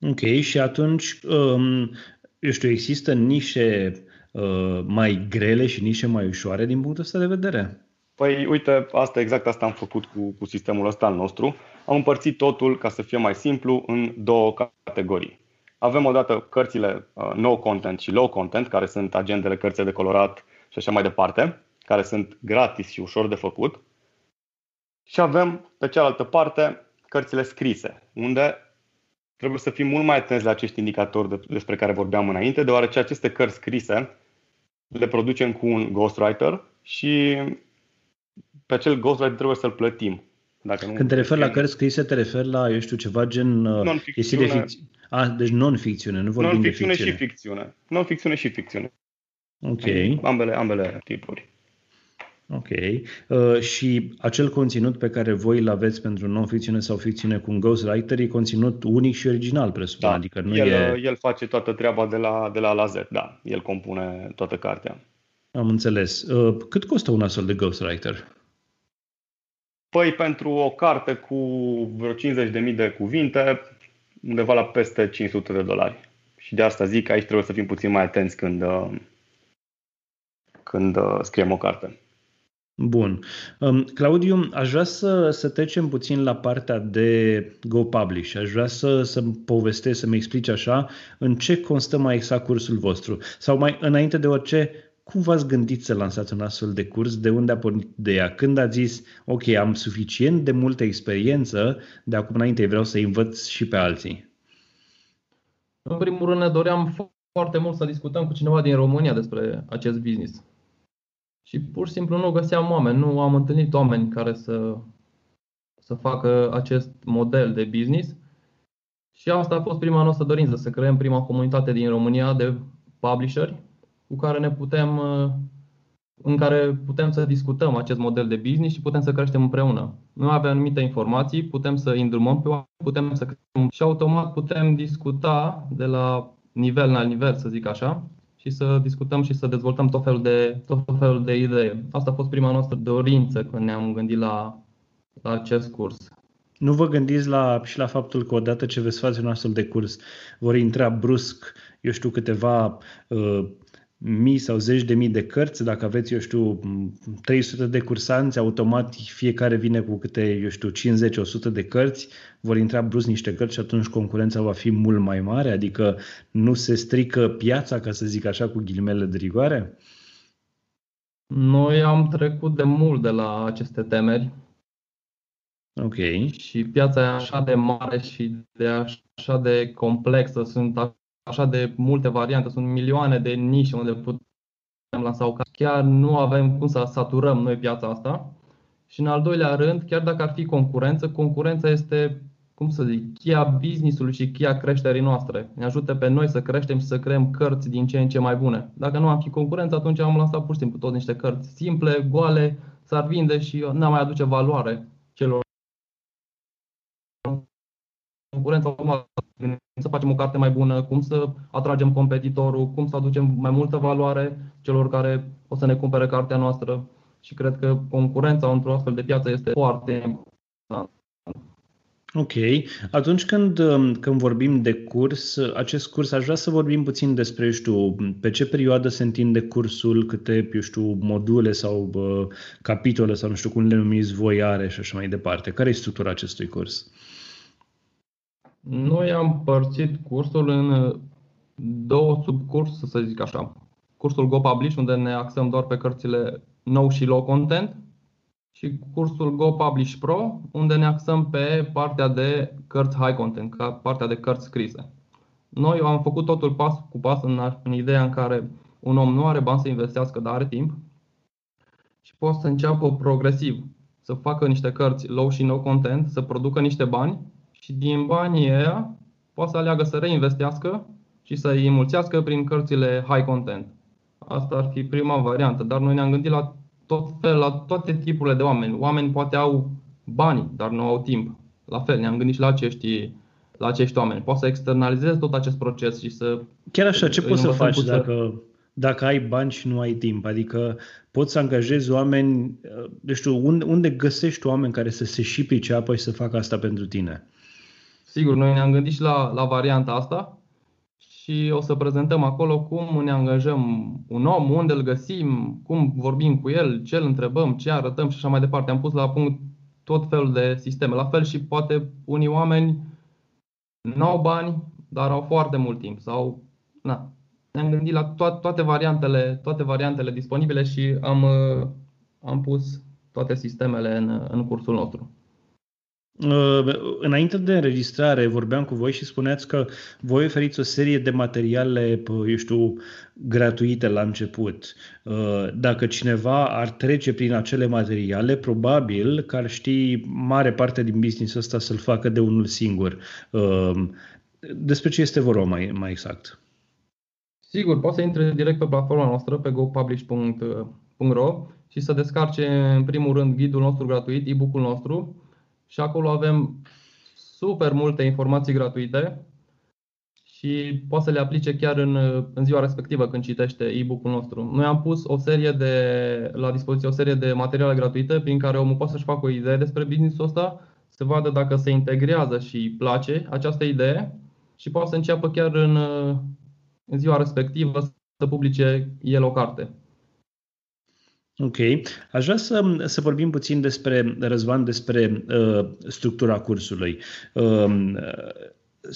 Ok, și atunci, um, eu știu, există nișe Uh, mai grele și nișe mai ușoare din punctul ăsta de vedere? Păi uite, asta exact asta am făcut cu, cu sistemul ăsta al nostru. Am împărțit totul, ca să fie mai simplu, în două categorii. Avem odată cărțile uh, no content și low content, care sunt agendele, cărțile de colorat și așa mai departe, care sunt gratis și ușor de făcut. Și avem, pe cealaltă parte, cărțile scrise, unde trebuie să fim mult mai atenți la acești indicatori despre care vorbeam înainte, deoarece aceste cărți scrise le producem cu un ghostwriter și pe acel ghostwriter trebuie să-l plătim. Dacă nu Când te referi la cărți scrise, te referi la, eu știu, ceva gen uh, chestii de ficțiune. Ah, deci non-ficțiune, nu vorbim non-ficțiune de ficțiune. și ficțiune. Non-ficțiune și ficțiune. Ok. Ambele, ambele tipuri. Ok. Uh, și acel conținut pe care voi îl aveți pentru non-ficțiune sau ficțiune cu un ghostwriter e conținut unic și original, presupun. Da. Adică nu el, e... el face toată treaba de la, de la A la Z, da. El compune toată cartea. Am înțeles. Uh, cât costă un astfel de ghostwriter? Păi pentru o carte cu vreo 50.000 de cuvinte, undeva la peste 500 de dolari. Și de asta zic că aici trebuie să fim puțin mai atenți când, uh, când uh, scriem o carte. Bun. Um, Claudiu, aș vrea să, să trecem puțin la partea de Go Publish. Aș vrea să, să povestesc, să-mi explici așa în ce constă mai exact cursul vostru. Sau mai înainte de orice, cum v-ați gândit să lansați un astfel de curs? De unde a pornit ideea? Când ați zis, ok, am suficient de multă experiență, de acum înainte vreau să învăț și pe alții? În primul rând ne doream foarte mult să discutăm cu cineva din România despre acest business. Și pur și simplu nu găseam oameni, nu am întâlnit oameni care să, să facă acest model de business. Și asta a fost prima noastră dorință, să creăm prima comunitate din România de publisheri cu care ne putem, în care putem să discutăm acest model de business și putem să creștem împreună. Nu avem anumite informații, putem să îndrumăm pe oameni, putem să creștem și automat putem discuta de la nivel la nivel, să zic așa, și să discutăm și să dezvoltăm tot felul de, tot felul de idei. Asta a fost prima noastră dorință când ne-am gândit la, la acest curs. Nu vă gândiți la, și la faptul că odată ce veți face un astfel de curs, vor intra brusc, eu știu, câteva uh, mii sau zeci de mii de cărți, dacă aveți, eu știu, 300 de cursanți, automat fiecare vine cu câte, eu știu, 50-100 de cărți, vor intra brusc niște cărți și atunci concurența va fi mult mai mare, adică nu se strică piața, ca să zic așa, cu ghilimele de rigoare? Noi am trecut de mult de la aceste temeri. Ok. Și piața e așa de mare și de așa de complexă, sunt așa de multe variante, sunt milioane de nișe unde putem lansa o carte. Chiar nu avem cum să saturăm noi piața asta. Și în al doilea rând, chiar dacă ar fi concurență, concurența este, cum să zic, cheia business-ului și cheia creșterii noastre. Ne ajută pe noi să creștem și să creăm cărți din ce în ce mai bune. Dacă nu am fi concurență, atunci am lansat pur și simplu tot niște cărți simple, goale, s-ar vinde și n-am mai aduce valoare celor concurența să facem o carte mai bună, cum să atragem competitorul, cum să aducem mai multă valoare celor care o să ne cumpere cartea noastră. Și cred că concurența într-o astfel de piață este foarte importantă. Ok. Atunci când, um, când vorbim de curs, acest curs, aș vrea să vorbim puțin despre, știu, pe ce perioadă se întinde cursul, câte, eu știu, module sau uh, capitole sau nu știu cum le numiți voi are și așa mai departe. Care e structura acestui curs? Noi am împărțit cursul în uh, două subcursuri, să zic așa. Cursul Go Publish, unde ne axăm doar pe cărțile nou și low content, și cursul Go Publish Pro, unde ne axăm pe partea de cărți high content, ca partea de cărți scrise. Noi am făcut totul pas cu pas în, în ideea în care un om nu are bani să investească, dar are timp și poate să înceapă progresiv, să facă niște cărți low și no content, să producă niște bani și din banii ăia poate să aleagă să reinvestească și să îi înmulțească prin cărțile high content. Asta ar fi prima variantă, dar noi ne-am gândit la tot fel, la toate tipurile de oameni. Oameni poate au bani, dar nu au timp. La fel, ne-am gândit și la acești, la acești oameni. Poți să externalizezi tot acest proces și să... Chiar așa, ce poți să faci dacă, dacă ai bani și nu ai timp? Adică poți să angajezi oameni, de știu, unde, unde găsești oameni care să se și priceapă și să facă asta pentru tine? Sigur, noi ne-am gândit și la, la varianta asta și o să prezentăm acolo cum ne angajăm un om, unde îl găsim, cum vorbim cu el, ce îl întrebăm, ce arătăm și așa mai departe. Am pus la punct tot felul de sisteme. La fel și poate unii oameni nu au bani, dar au foarte mult timp sau na, ne-am gândit la to- toate variantele, toate variantele disponibile și am, am pus toate sistemele în, în cursul nostru. Uh, înainte de înregistrare vorbeam cu voi și spuneați că voi oferiți o serie de materiale, eu știu, gratuite la început. Uh, dacă cineva ar trece prin acele materiale, probabil că ar ști mare parte din business ăsta să-l facă de unul singur. Uh, despre ce este vorba mai, mai exact? Sigur, poate să intre direct pe platforma noastră, pe gopublish.ro și să descarce în primul rând ghidul nostru gratuit, e-book-ul nostru, și acolo avem super multe informații gratuite și poate să le aplice chiar în, în ziua respectivă când citește e-book-ul nostru. Noi am pus o serie de, la dispoziție o serie de materiale gratuite prin care omul poate să-și facă o idee despre business-ul ăsta, să vadă dacă se integrează și îi place această idee și poate să înceapă chiar în, în ziua respectivă să publice el o carte. Ok. Aș vrea să, să vorbim puțin despre, Răzvan, despre uh, structura cursului. Uh,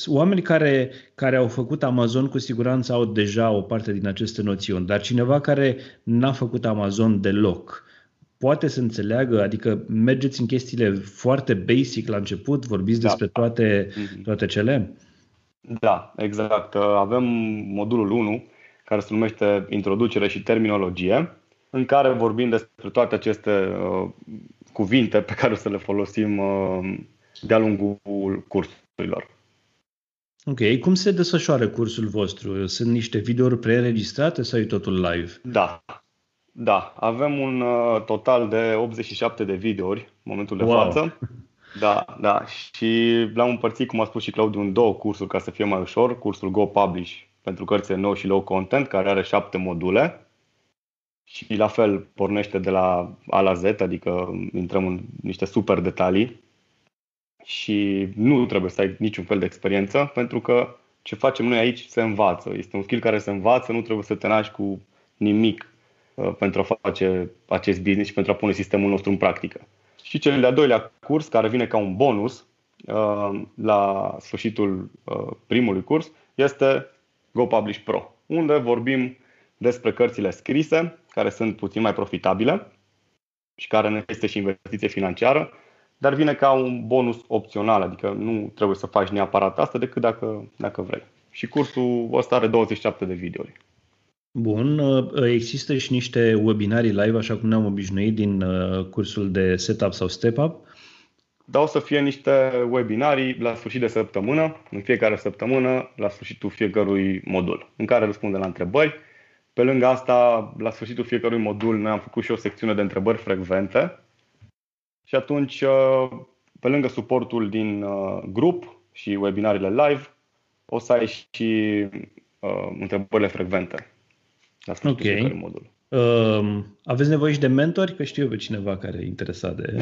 oamenii care, care au făcut Amazon cu siguranță au deja o parte din aceste noțiuni, dar cineva care n-a făcut Amazon deloc, poate să înțeleagă, adică mergeți în chestiile foarte basic la început, vorbiți da. despre toate, mhm. toate cele? Da, exact. Avem modulul 1 care se numește Introducere și terminologie, în care vorbim despre toate aceste uh, cuvinte pe care o să le folosim uh, de-a lungul cursurilor. Ok. Cum se desfășoară cursul vostru? Sunt niște videouri preînregistrate sau e totul live? Da. Da. Avem un uh, total de 87 de videouri în momentul de wow. față. Da, da. Și l-am împărțit, cum a spus și Claudiu, în două cursuri ca să fie mai ușor. Cursul Go Publish pentru cărțile nou și low content, care are șapte module. Și la fel pornește de la A la Z, adică intrăm în niște super detalii și nu trebuie să ai niciun fel de experiență, pentru că ce facem noi aici se învață. Este un skill care se învață, nu trebuie să te naști cu nimic uh, pentru a face acest business și pentru a pune sistemul nostru în practică. Și cel de-al doilea curs, care vine ca un bonus uh, la sfârșitul uh, primului curs, este Go Publish Pro, unde vorbim despre cărțile scrise, care sunt puțin mai profitabile și care necesită și investiție financiară, dar vine ca un bonus opțional, adică nu trebuie să faci neapărat asta decât dacă, dacă vrei. Și cursul ăsta are 27 de videouri. Bun, există și niște webinarii live, așa cum ne-am obișnuit din uh, cursul de Setup sau Step Up? Da, o să fie niște webinarii la sfârșit de săptămână, în fiecare săptămână, la sfârșitul fiecărui modul, în care răspundem la întrebări. Pe lângă asta, la sfârșitul fiecărui modul, noi am făcut și o secțiune de întrebări frecvente, și atunci, uh, pe lângă suportul din uh, grup și webinarele live, o să ai și uh, întrebările frecvente la ok. modul. Uh, aveți nevoie și de mentori? Că știu eu pe cineva care e interesat de,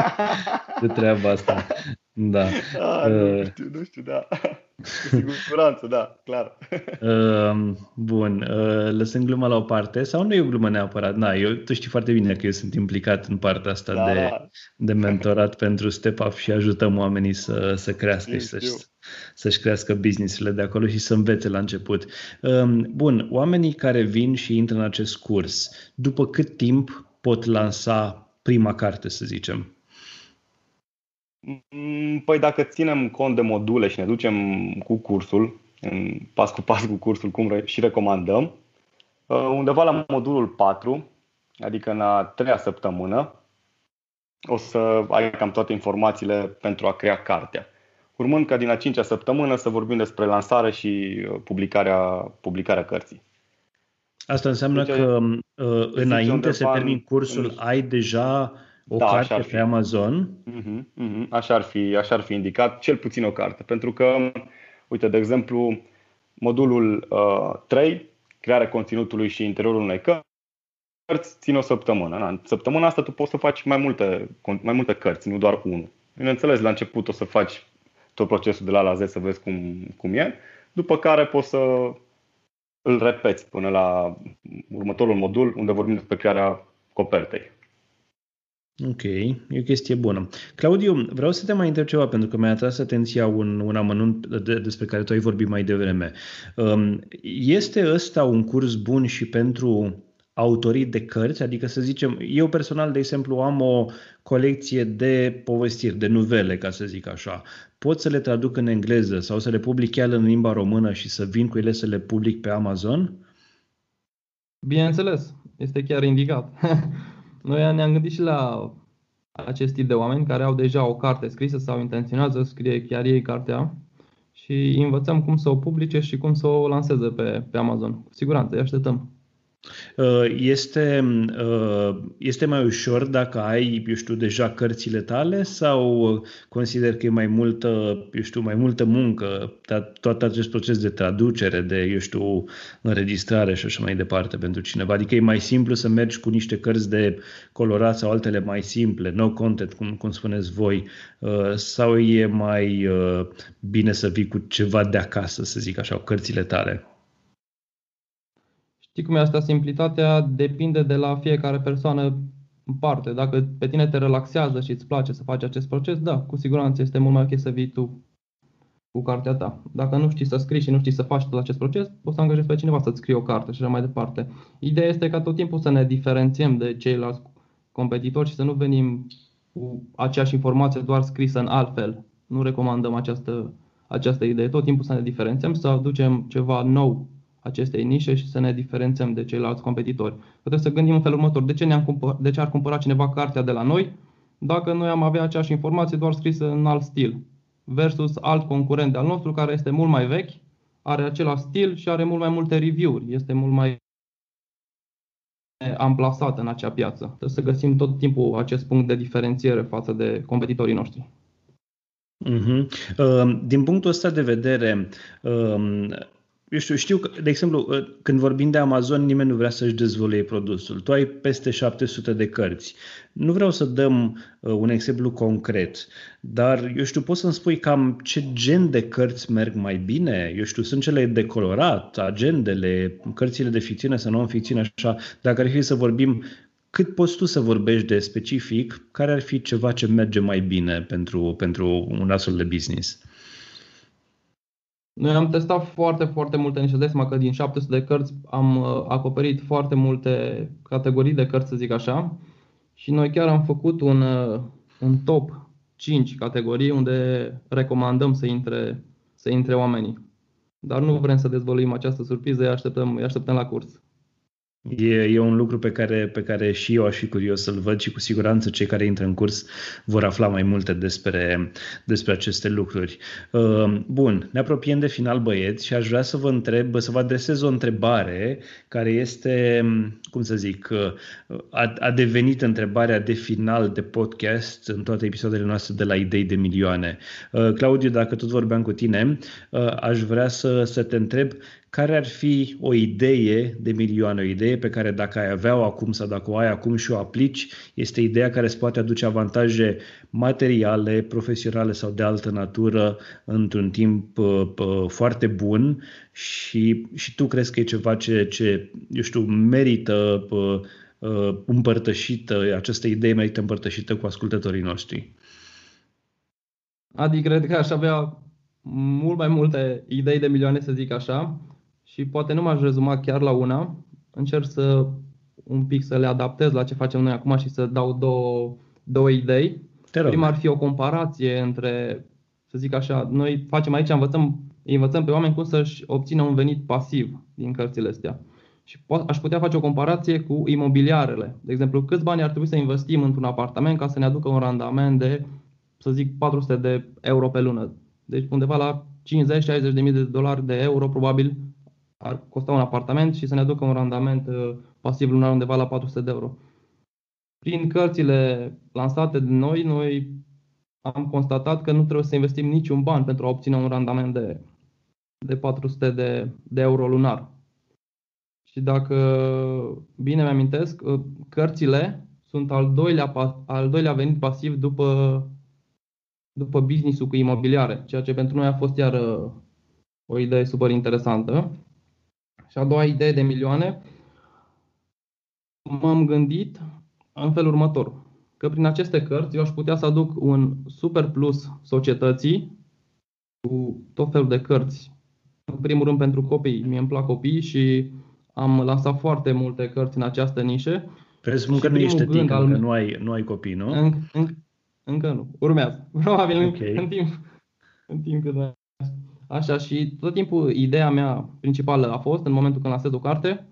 *laughs* de treaba asta. Da. Ah, uh, nu știu, nu știu, da. Cu siguranță, da, clar. Uh, bun, uh, lăsând gluma la o parte, sau nu e o glumă neapărat, na, eu, tu știi foarte bine că eu sunt implicat în partea asta da, de, da. de mentorat pentru Step Up și ajutăm oamenii să, să crească și să-și, să-și crească businessurile de acolo și să învețe la început. Uh, bun, oamenii care vin și intră în acest curs, după cât timp pot lansa prima carte, să zicem? Mm, păi dacă ținem cont de module și ne ducem cu cursul, în pas cu pas cu cursul, cum și recomandăm, uh, undeva la modulul 4, adică în a treia săptămână, o să ai cam toate informațiile pentru a crea cartea. Urmând ca din a cincea săptămână să vorbim despre lansare și uh, publicarea, publicarea cărții. Asta înseamnă deci, că uh, înainte să termin cursul, în... ai deja o da, carte pe Amazon? Uh-huh, uh-huh. Așa, ar fi, așa ar fi indicat, cel puțin o carte. Pentru că, uite, de exemplu, modulul uh, 3, crearea conținutului și interiorul unei cărți, ține o săptămână. În săptămâna asta tu poți să faci mai multe, mai multe cărți, nu doar unul. Bineînțeles, la început o să faci tot procesul de la la Z să vezi cum, cum e, după care poți să îl repeți până la următorul modul unde vorbim despre crearea copertei. Ok, e o chestie bună. Claudiu, vreau să te mai întreb ceva, pentru că mi-a atras atenția un, un amănunt de, despre care tu ai vorbit mai devreme. Um, este ăsta un curs bun și pentru autorii de cărți? Adică să zicem, eu personal, de exemplu, am o colecție de povestiri, de nuvele, ca să zic așa. Pot să le traduc în engleză sau să le public chiar în limba română și să vin cu ele să le public pe Amazon? Bineînțeles, este chiar indicat. *laughs* Noi ne-am gândit și la acest tip de oameni care au deja o carte scrisă sau intenționează să scrie chiar ei cartea și învățăm cum să o publice și cum să o lanseze pe, pe Amazon. Cu siguranță, îi așteptăm. Uh, este, uh, este mai ușor dacă ai, eu știu, deja cărțile tale sau consider că e mai multă, eu știu, mai multă muncă, tot acest proces de traducere, de, eu știu, înregistrare și așa mai departe pentru cineva? Adică e mai simplu să mergi cu niște cărți de colorat sau altele mai simple, no content, cum, cum spuneți voi, uh, sau e mai bine să vii cu ceva de acasă, să zic așa, cărțile tale? Știi cum e asta? Simplitatea depinde de la fiecare persoană în parte. Dacă pe tine te relaxează și îți place să faci acest proces, da, cu siguranță este mult mai ok să vii tu cu cartea ta. Dacă nu știi să scrii și nu știi să faci tot acest proces, poți să angajezi pe cineva să-ți scrie o carte și așa mai departe. Ideea este ca tot timpul să ne diferențiem de ceilalți competitori și să nu venim cu aceeași informație doar scrisă în altfel. Nu recomandăm această, această idee. Tot timpul să ne diferențiem, să aducem ceva nou acestei nișe și să ne diferențiem de ceilalți competitori. Trebuie să gândim în felul următor. De ce, ne-am cumpăr- de ce ar cumpăra cineva cartea de la noi dacă noi am avea aceeași informație doar scrisă în alt stil versus alt concurent al nostru care este mult mai vechi, are același stil și are mult mai multe review-uri, este mult mai amplasat în acea piață. Trebuie să găsim tot timpul acest punct de diferențiere față de competitorii noștri. Uh-huh. Din punctul ăsta de vedere, um, eu știu, știu că, de exemplu, ă, când vorbim de Amazon, nimeni nu vrea să-și dezvolie produsul. Tu ai peste 700 de cărți. Nu vreau să dăm uh, un exemplu concret, dar, eu știu, poți să-mi spui cam ce gen de cărți merg mai bine? Eu știu, sunt cele de colorat, agendele, cărțile de ficțiune sau non-ficțiune, așa. Dacă ar fi să vorbim cât poți tu să vorbești de specific, care ar fi ceva ce merge mai bine pentru, pentru un astfel de business? Noi am testat foarte, foarte multe niște. Dai seama că din 700 de cărți am uh, acoperit foarte multe categorii de cărți, să zic așa. Și noi chiar am făcut un, uh, un top 5 categorii unde recomandăm să intre, să intre oamenii. Dar nu vrem să dezvăluim această surpriză, îi așteptăm, îi așteptăm la curs. E, e un lucru pe care, pe care și eu aș fi curios să-l văd și cu siguranță cei care intră în curs vor afla mai multe despre, despre aceste lucruri. Uh, bun, ne apropiem de final băieți și aș vrea să vă întreb, să vă adresez o întrebare care este, cum să zic, uh, a, a devenit întrebarea de final de podcast în toate episoadele noastre de la Idei de Milioane. Uh, Claudiu, dacă tot vorbeam cu tine, aș vrea să, să te întreb care ar fi o idee de milioane, o idee pe care dacă ai avea-o acum sau dacă o ai acum și o aplici, este ideea care îți poate aduce avantaje materiale, profesionale sau de altă natură într-un timp uh, uh, foarte bun și, și tu crezi că e ceva ce, ce eu știu, merită uh, uh, împărtășită, această idee merită împărtășită cu ascultătorii noștri? Adi, cred că aș avea mult mai multe idei de milioane, să zic așa, și poate nu m-aș rezuma chiar la una. Încerc să un pic să le adaptez la ce facem noi acum și să dau două, două idei. Prima ar fi o comparație între, să zic așa, noi facem aici, învățăm, învățăm pe oameni cum să-și obțină un venit pasiv din cărțile astea. Și aș putea face o comparație cu imobiliarele. De exemplu, câți bani ar trebui să investim într-un apartament ca să ne aducă un randament de, să zic, 400 de euro pe lună. Deci undeva la 50-60 de mii de dolari de euro probabil ar costa un apartament și să ne aducă un randament uh, pasiv lunar undeva la 400 de euro. Prin cărțile lansate de noi, noi am constatat că nu trebuie să investim niciun ban pentru a obține un randament de, de 400 de, de euro lunar. Și dacă bine mi-amintesc, uh, cărțile sunt al doilea, al doilea venit pasiv după, după business-ul cu imobiliare, ceea ce pentru noi a fost iar uh, o idee super interesantă. Și a doua idee de milioane, m-am gândit în felul următor, că prin aceste cărți eu aș putea să aduc un super plus societății cu tot felul de cărți. În primul rând pentru copii, mie îmi plac copii și am lansat foarte multe cărți în această nișă. Presupun că nu ești tânăr, al... nu ai, nu ai copii, nu? Înc, înc, încă nu. Urmează. *laughs* Probabil okay. în timp, în timp cât mai Așa, și tot timpul ideea mea principală a fost, în momentul când lansez o carte,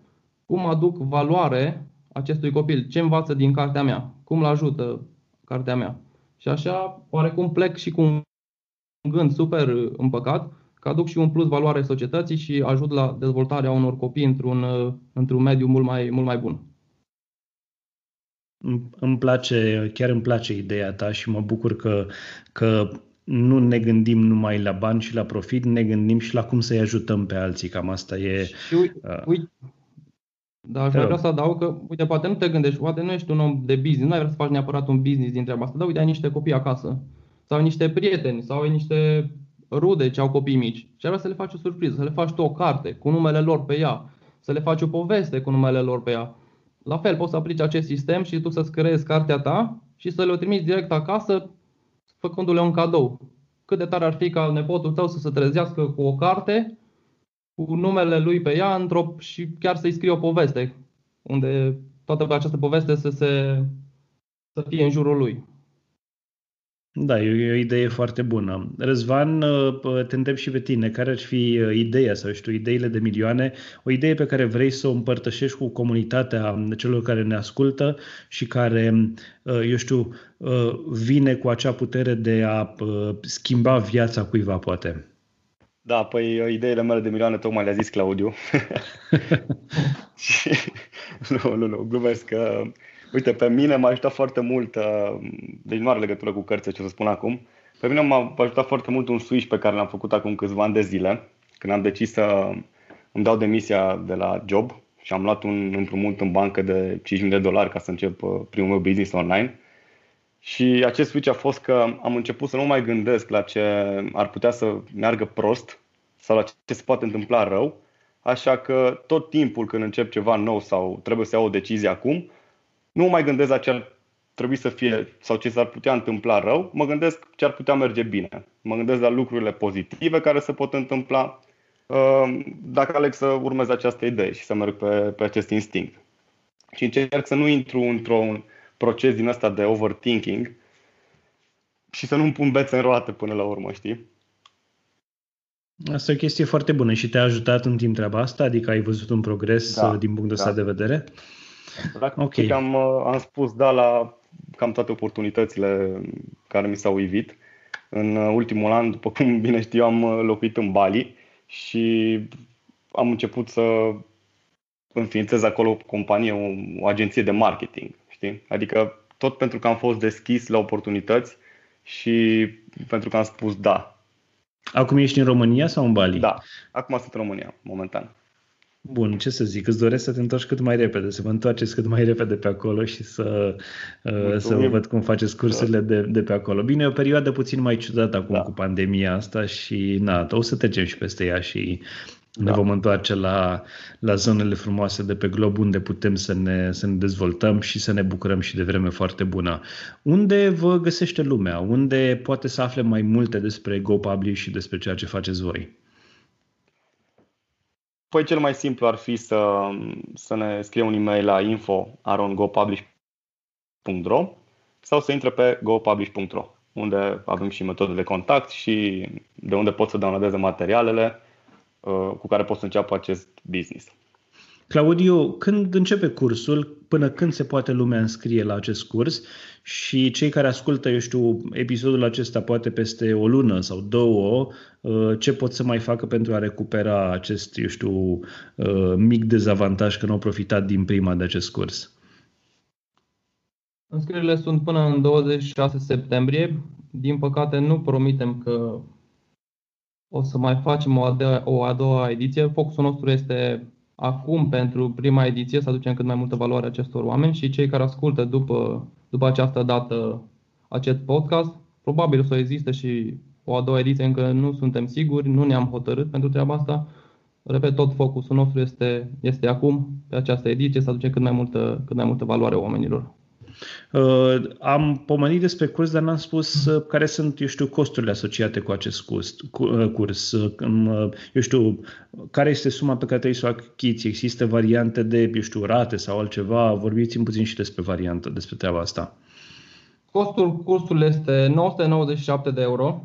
cum aduc valoare acestui copil, ce învață din cartea mea, cum îl ajută cartea mea. Și așa, oarecum plec și cu un gând super împăcat, că aduc și un plus valoare societății și ajut la dezvoltarea unor copii într-un, într-un mediu mult mai, mult mai bun. Îmi place, chiar îmi place ideea ta și mă bucur că, că nu ne gândim numai la bani și la profit, ne gândim și la cum să-i ajutăm pe alții. Cam asta e. Și uite, uh, uite dar aș vrea să adaug că, uite, poate nu te gândești, poate nu ești un om de business, nu ai vrea să faci neapărat un business din treaba asta, dar uite, ai niște copii acasă, sau ai niște prieteni, sau ai niște rude ce au copii mici și ar vrea să le faci o surpriză, să le faci tu o carte cu numele lor pe ea, să le faci o poveste cu numele lor pe ea. La fel, poți să aplici acest sistem și tu să-ți creezi cartea ta și să le-o trimiți direct acasă, făcându-le un cadou. Cât de tare ar fi ca nepotul tău să se trezească cu o carte, cu numele lui pe ea într-o, și chiar să-i scrie o poveste, unde toată această poveste să, se, să fie în jurul lui. Da, e o idee foarte bună. Răzvan, uh, te întreb și pe tine, care ar fi uh, ideea sau știu, ideile de milioane, o idee pe care vrei să o împărtășești cu comunitatea celor care ne ascultă și care, uh, eu știu, vine cu acea putere de a schimba viața cuiva, poate. Da, păi ideile mele de milioane tocmai le-a zis Claudiu. *laughs* *laughs* *laughs* nu, nu, nu, glumesc că Uite, pe mine m-a ajutat foarte mult, uh, deci nu are legătură cu cărțile ce să spun acum, pe mine m-a ajutat foarte mult un switch pe care l-am făcut acum câțiva ani de zile, când am decis să îmi dau demisia de la job și am luat un împrumut în bancă de 5.000 de dolari ca să încep uh, primul meu business online. Și acest switch a fost că am început să nu mai gândesc la ce ar putea să meargă prost sau la ce se poate întâmpla rău, așa că tot timpul când încep ceva nou sau trebuie să iau o decizie acum, nu mai gândesc la ce ar trebui să fie sau ce s-ar putea întâmpla rău, mă gândesc ce ar putea merge bine. Mă gândesc la lucrurile pozitive care se pot întâmpla uh, dacă aleg să urmez această idee și să merg pe, pe acest instinct. Și încerc să nu intru într-un proces din ăsta de overthinking și să nu-mi pun bețe în roate până la urmă, știi? Asta e o chestie foarte bună și te-a ajutat în timp treaba asta? Adică ai văzut un progres da, din punctul ăsta da. de vedere? Practic okay. am, uh, am spus da la cam toate oportunitățile care mi s-au ivit. În uh, ultimul an, după cum *laughs* bine știu, am uh, locuit în Bali și am început să înființez acolo o companie, o, o agenție de marketing. Știi? Adică tot pentru că am fost deschis la oportunități și pentru că am spus da. Acum ești în România sau în Bali? Da, acum sunt în România, momentan. Bun, ce să zic, îți doresc să te întorci cât mai repede, să vă întoarceți cât mai repede pe acolo și să, uh, să vă văd cum faceți cursurile de, de pe acolo. Bine, e o perioadă puțin mai ciudată acum da. cu pandemia asta și na, o să trecem și peste ea și da. ne vom întoarce la, la zonele frumoase de pe glob unde putem să ne, să ne dezvoltăm și să ne bucurăm și de vreme foarte bună. Unde vă găsește lumea? Unde poate să afle mai multe despre GoPublish și despre ceea ce faceți voi? Păi cel mai simplu ar fi să, să ne scrie un e-mail la info.gopublish.ro sau să intre pe gopublish.ro unde avem și metode de contact și de unde pot să downloadeze materialele uh, cu care pot să înceapă acest business. Claudiu, când începe cursul, până când se poate lumea înscrie la acest curs și cei care ascultă, eu știu, episodul acesta poate peste o lună sau două, uh, ce pot să mai facă pentru a recupera acest, eu știu, uh, mic dezavantaj că nu au profitat din prima de acest curs? Înscrierile sunt până în 26 septembrie. Din păcate nu promitem că o să mai facem o a doua, o a doua ediție. Focusul nostru este acum pentru prima ediție să aducem cât mai multă valoare acestor oameni și cei care ascultă după, după această dată acest podcast, probabil o să existe și o a doua ediție, încă nu suntem siguri, nu ne-am hotărât pentru treaba asta. Repet, tot focusul nostru este, este acum, pe această ediție, să aducem cât mai multă, cât mai multă valoare oamenilor. Uh, am pomenit despre curs, dar n-am spus uh, care sunt, eu știu, costurile asociate cu acest curs. Cu, uh, curs. Uh, uh, eu știu, care este suma pe care trebuie să o achiți? Există variante de, eu știu, rate sau altceva? Vorbiți-mi puțin și despre variantă, despre treaba asta. Costul cursului este 997 de euro.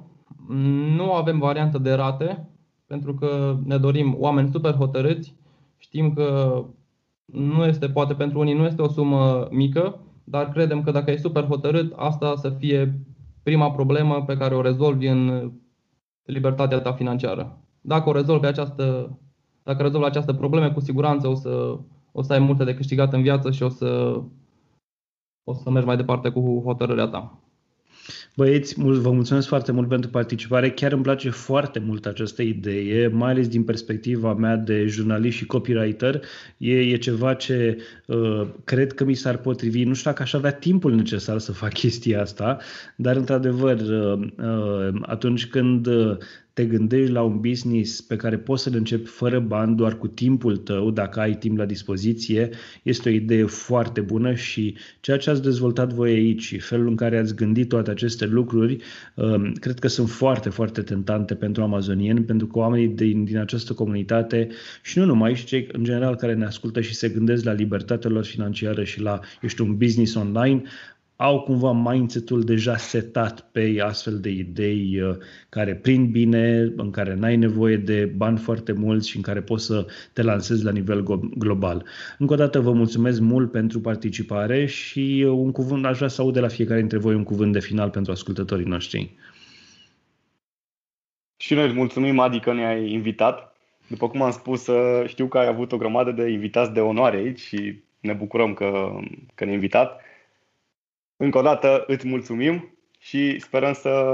Nu avem variantă de rate, pentru că ne dorim oameni super hotărâți. Știm că nu este, poate pentru unii nu este o sumă mică, dar credem că dacă e super hotărât, asta să fie prima problemă pe care o rezolvi în libertatea ta financiară. dacă o rezolvi această, dacă rezolvi această probleme, cu siguranță o să, o să ai multe de câștigat în viață și o să, o să mergi mai departe cu hotărârea ta. Băieți, vă mulțumesc foarte mult pentru participare. Chiar îmi place foarte mult această idee, mai ales din perspectiva mea de jurnalist și copywriter. E, e ceva ce uh, cred că mi s-ar potrivi. Nu știu dacă aș avea timpul necesar să fac *laughs* chestia asta, dar într-adevăr, uh, uh, atunci când uh, te gândești la un business pe care poți să-l începi fără bani, doar cu timpul tău, dacă ai timp la dispoziție, este o idee foarte bună și ceea ce ați dezvoltat voi aici și felul în care ați gândit toate aceste lucruri, um, cred că sunt foarte, foarte tentante pentru amazonieni, pentru că oamenii din, din această comunitate și nu numai, și cei în general care ne ascultă și se gândesc la libertatea lor financiară și la, eu știu, un business online, au cumva mindset-ul deja setat pe astfel de idei uh, care prind bine, în care n-ai nevoie de bani foarte mulți și în care poți să te lansezi la nivel global. Încă o dată vă mulțumesc mult pentru participare și uh, un cuvânt, aș vrea să aud de la fiecare dintre voi un cuvânt de final pentru ascultătorii noștri. Și noi îți mulțumim, Adi, că ne-ai invitat. După cum am spus, uh, știu că ai avut o grămadă de invitați de onoare aici și ne bucurăm că, că ne-ai invitat. Încă o dată îți mulțumim și sperăm să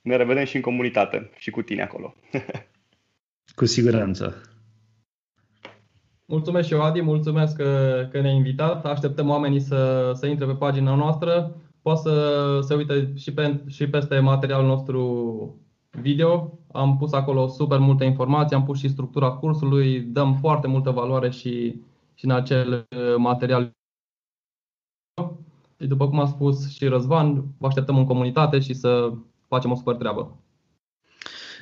ne revedem și în comunitate și cu tine acolo. *laughs* cu siguranță. Mulțumesc și eu, Adi, mulțumesc că, că ne-ai invitat. Așteptăm oamenii să, să intre pe pagina noastră. Poate să se uite și, pe, și peste materialul nostru video. Am pus acolo super multe informații, am pus și structura cursului, dăm foarte multă valoare și, și în acel material și după cum a spus și Răzvan, vă așteptăm în comunitate și să facem o super treabă.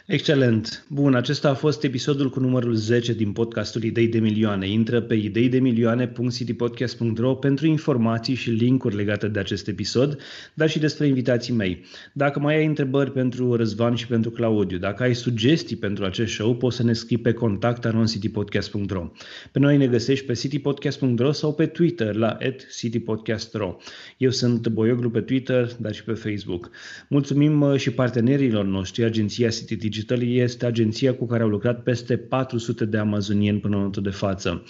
Excelent. Bun, acesta a fost episodul cu numărul 10 din podcastul Idei de Milioane. Intră pe ideidemilioane.citypodcast.ro pentru informații și linkuri legate de acest episod, dar și despre invitații mei. Dacă mai ai întrebări pentru Răzvan și pentru Claudiu, dacă ai sugestii pentru acest show, poți să ne scrii pe contact.citypodcast.ro. Pe noi ne găsești pe citypodcast.ro sau pe Twitter la citypodcast.ro. Eu sunt Boioglu pe Twitter, dar și pe Facebook. Mulțumim uh, și partenerilor noștri, agenția City Digital este agenția cu care au lucrat peste 400 de amazonieni până în momentul de față.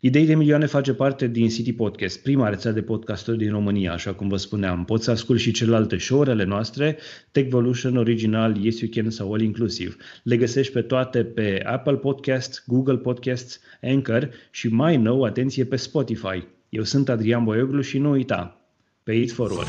Idei de milioane face parte din City Podcast, prima rețea de podcasturi din România, așa cum vă spuneam. Poți să asculti și celelalte show-urile noastre, Techvolution, Original, Yes You Can sau All Inclusive. Le găsești pe toate pe Apple Podcast, Google Podcasts, Anchor și mai nou, atenție, pe Spotify. Eu sunt Adrian Boioglu și nu uita, pay it forward!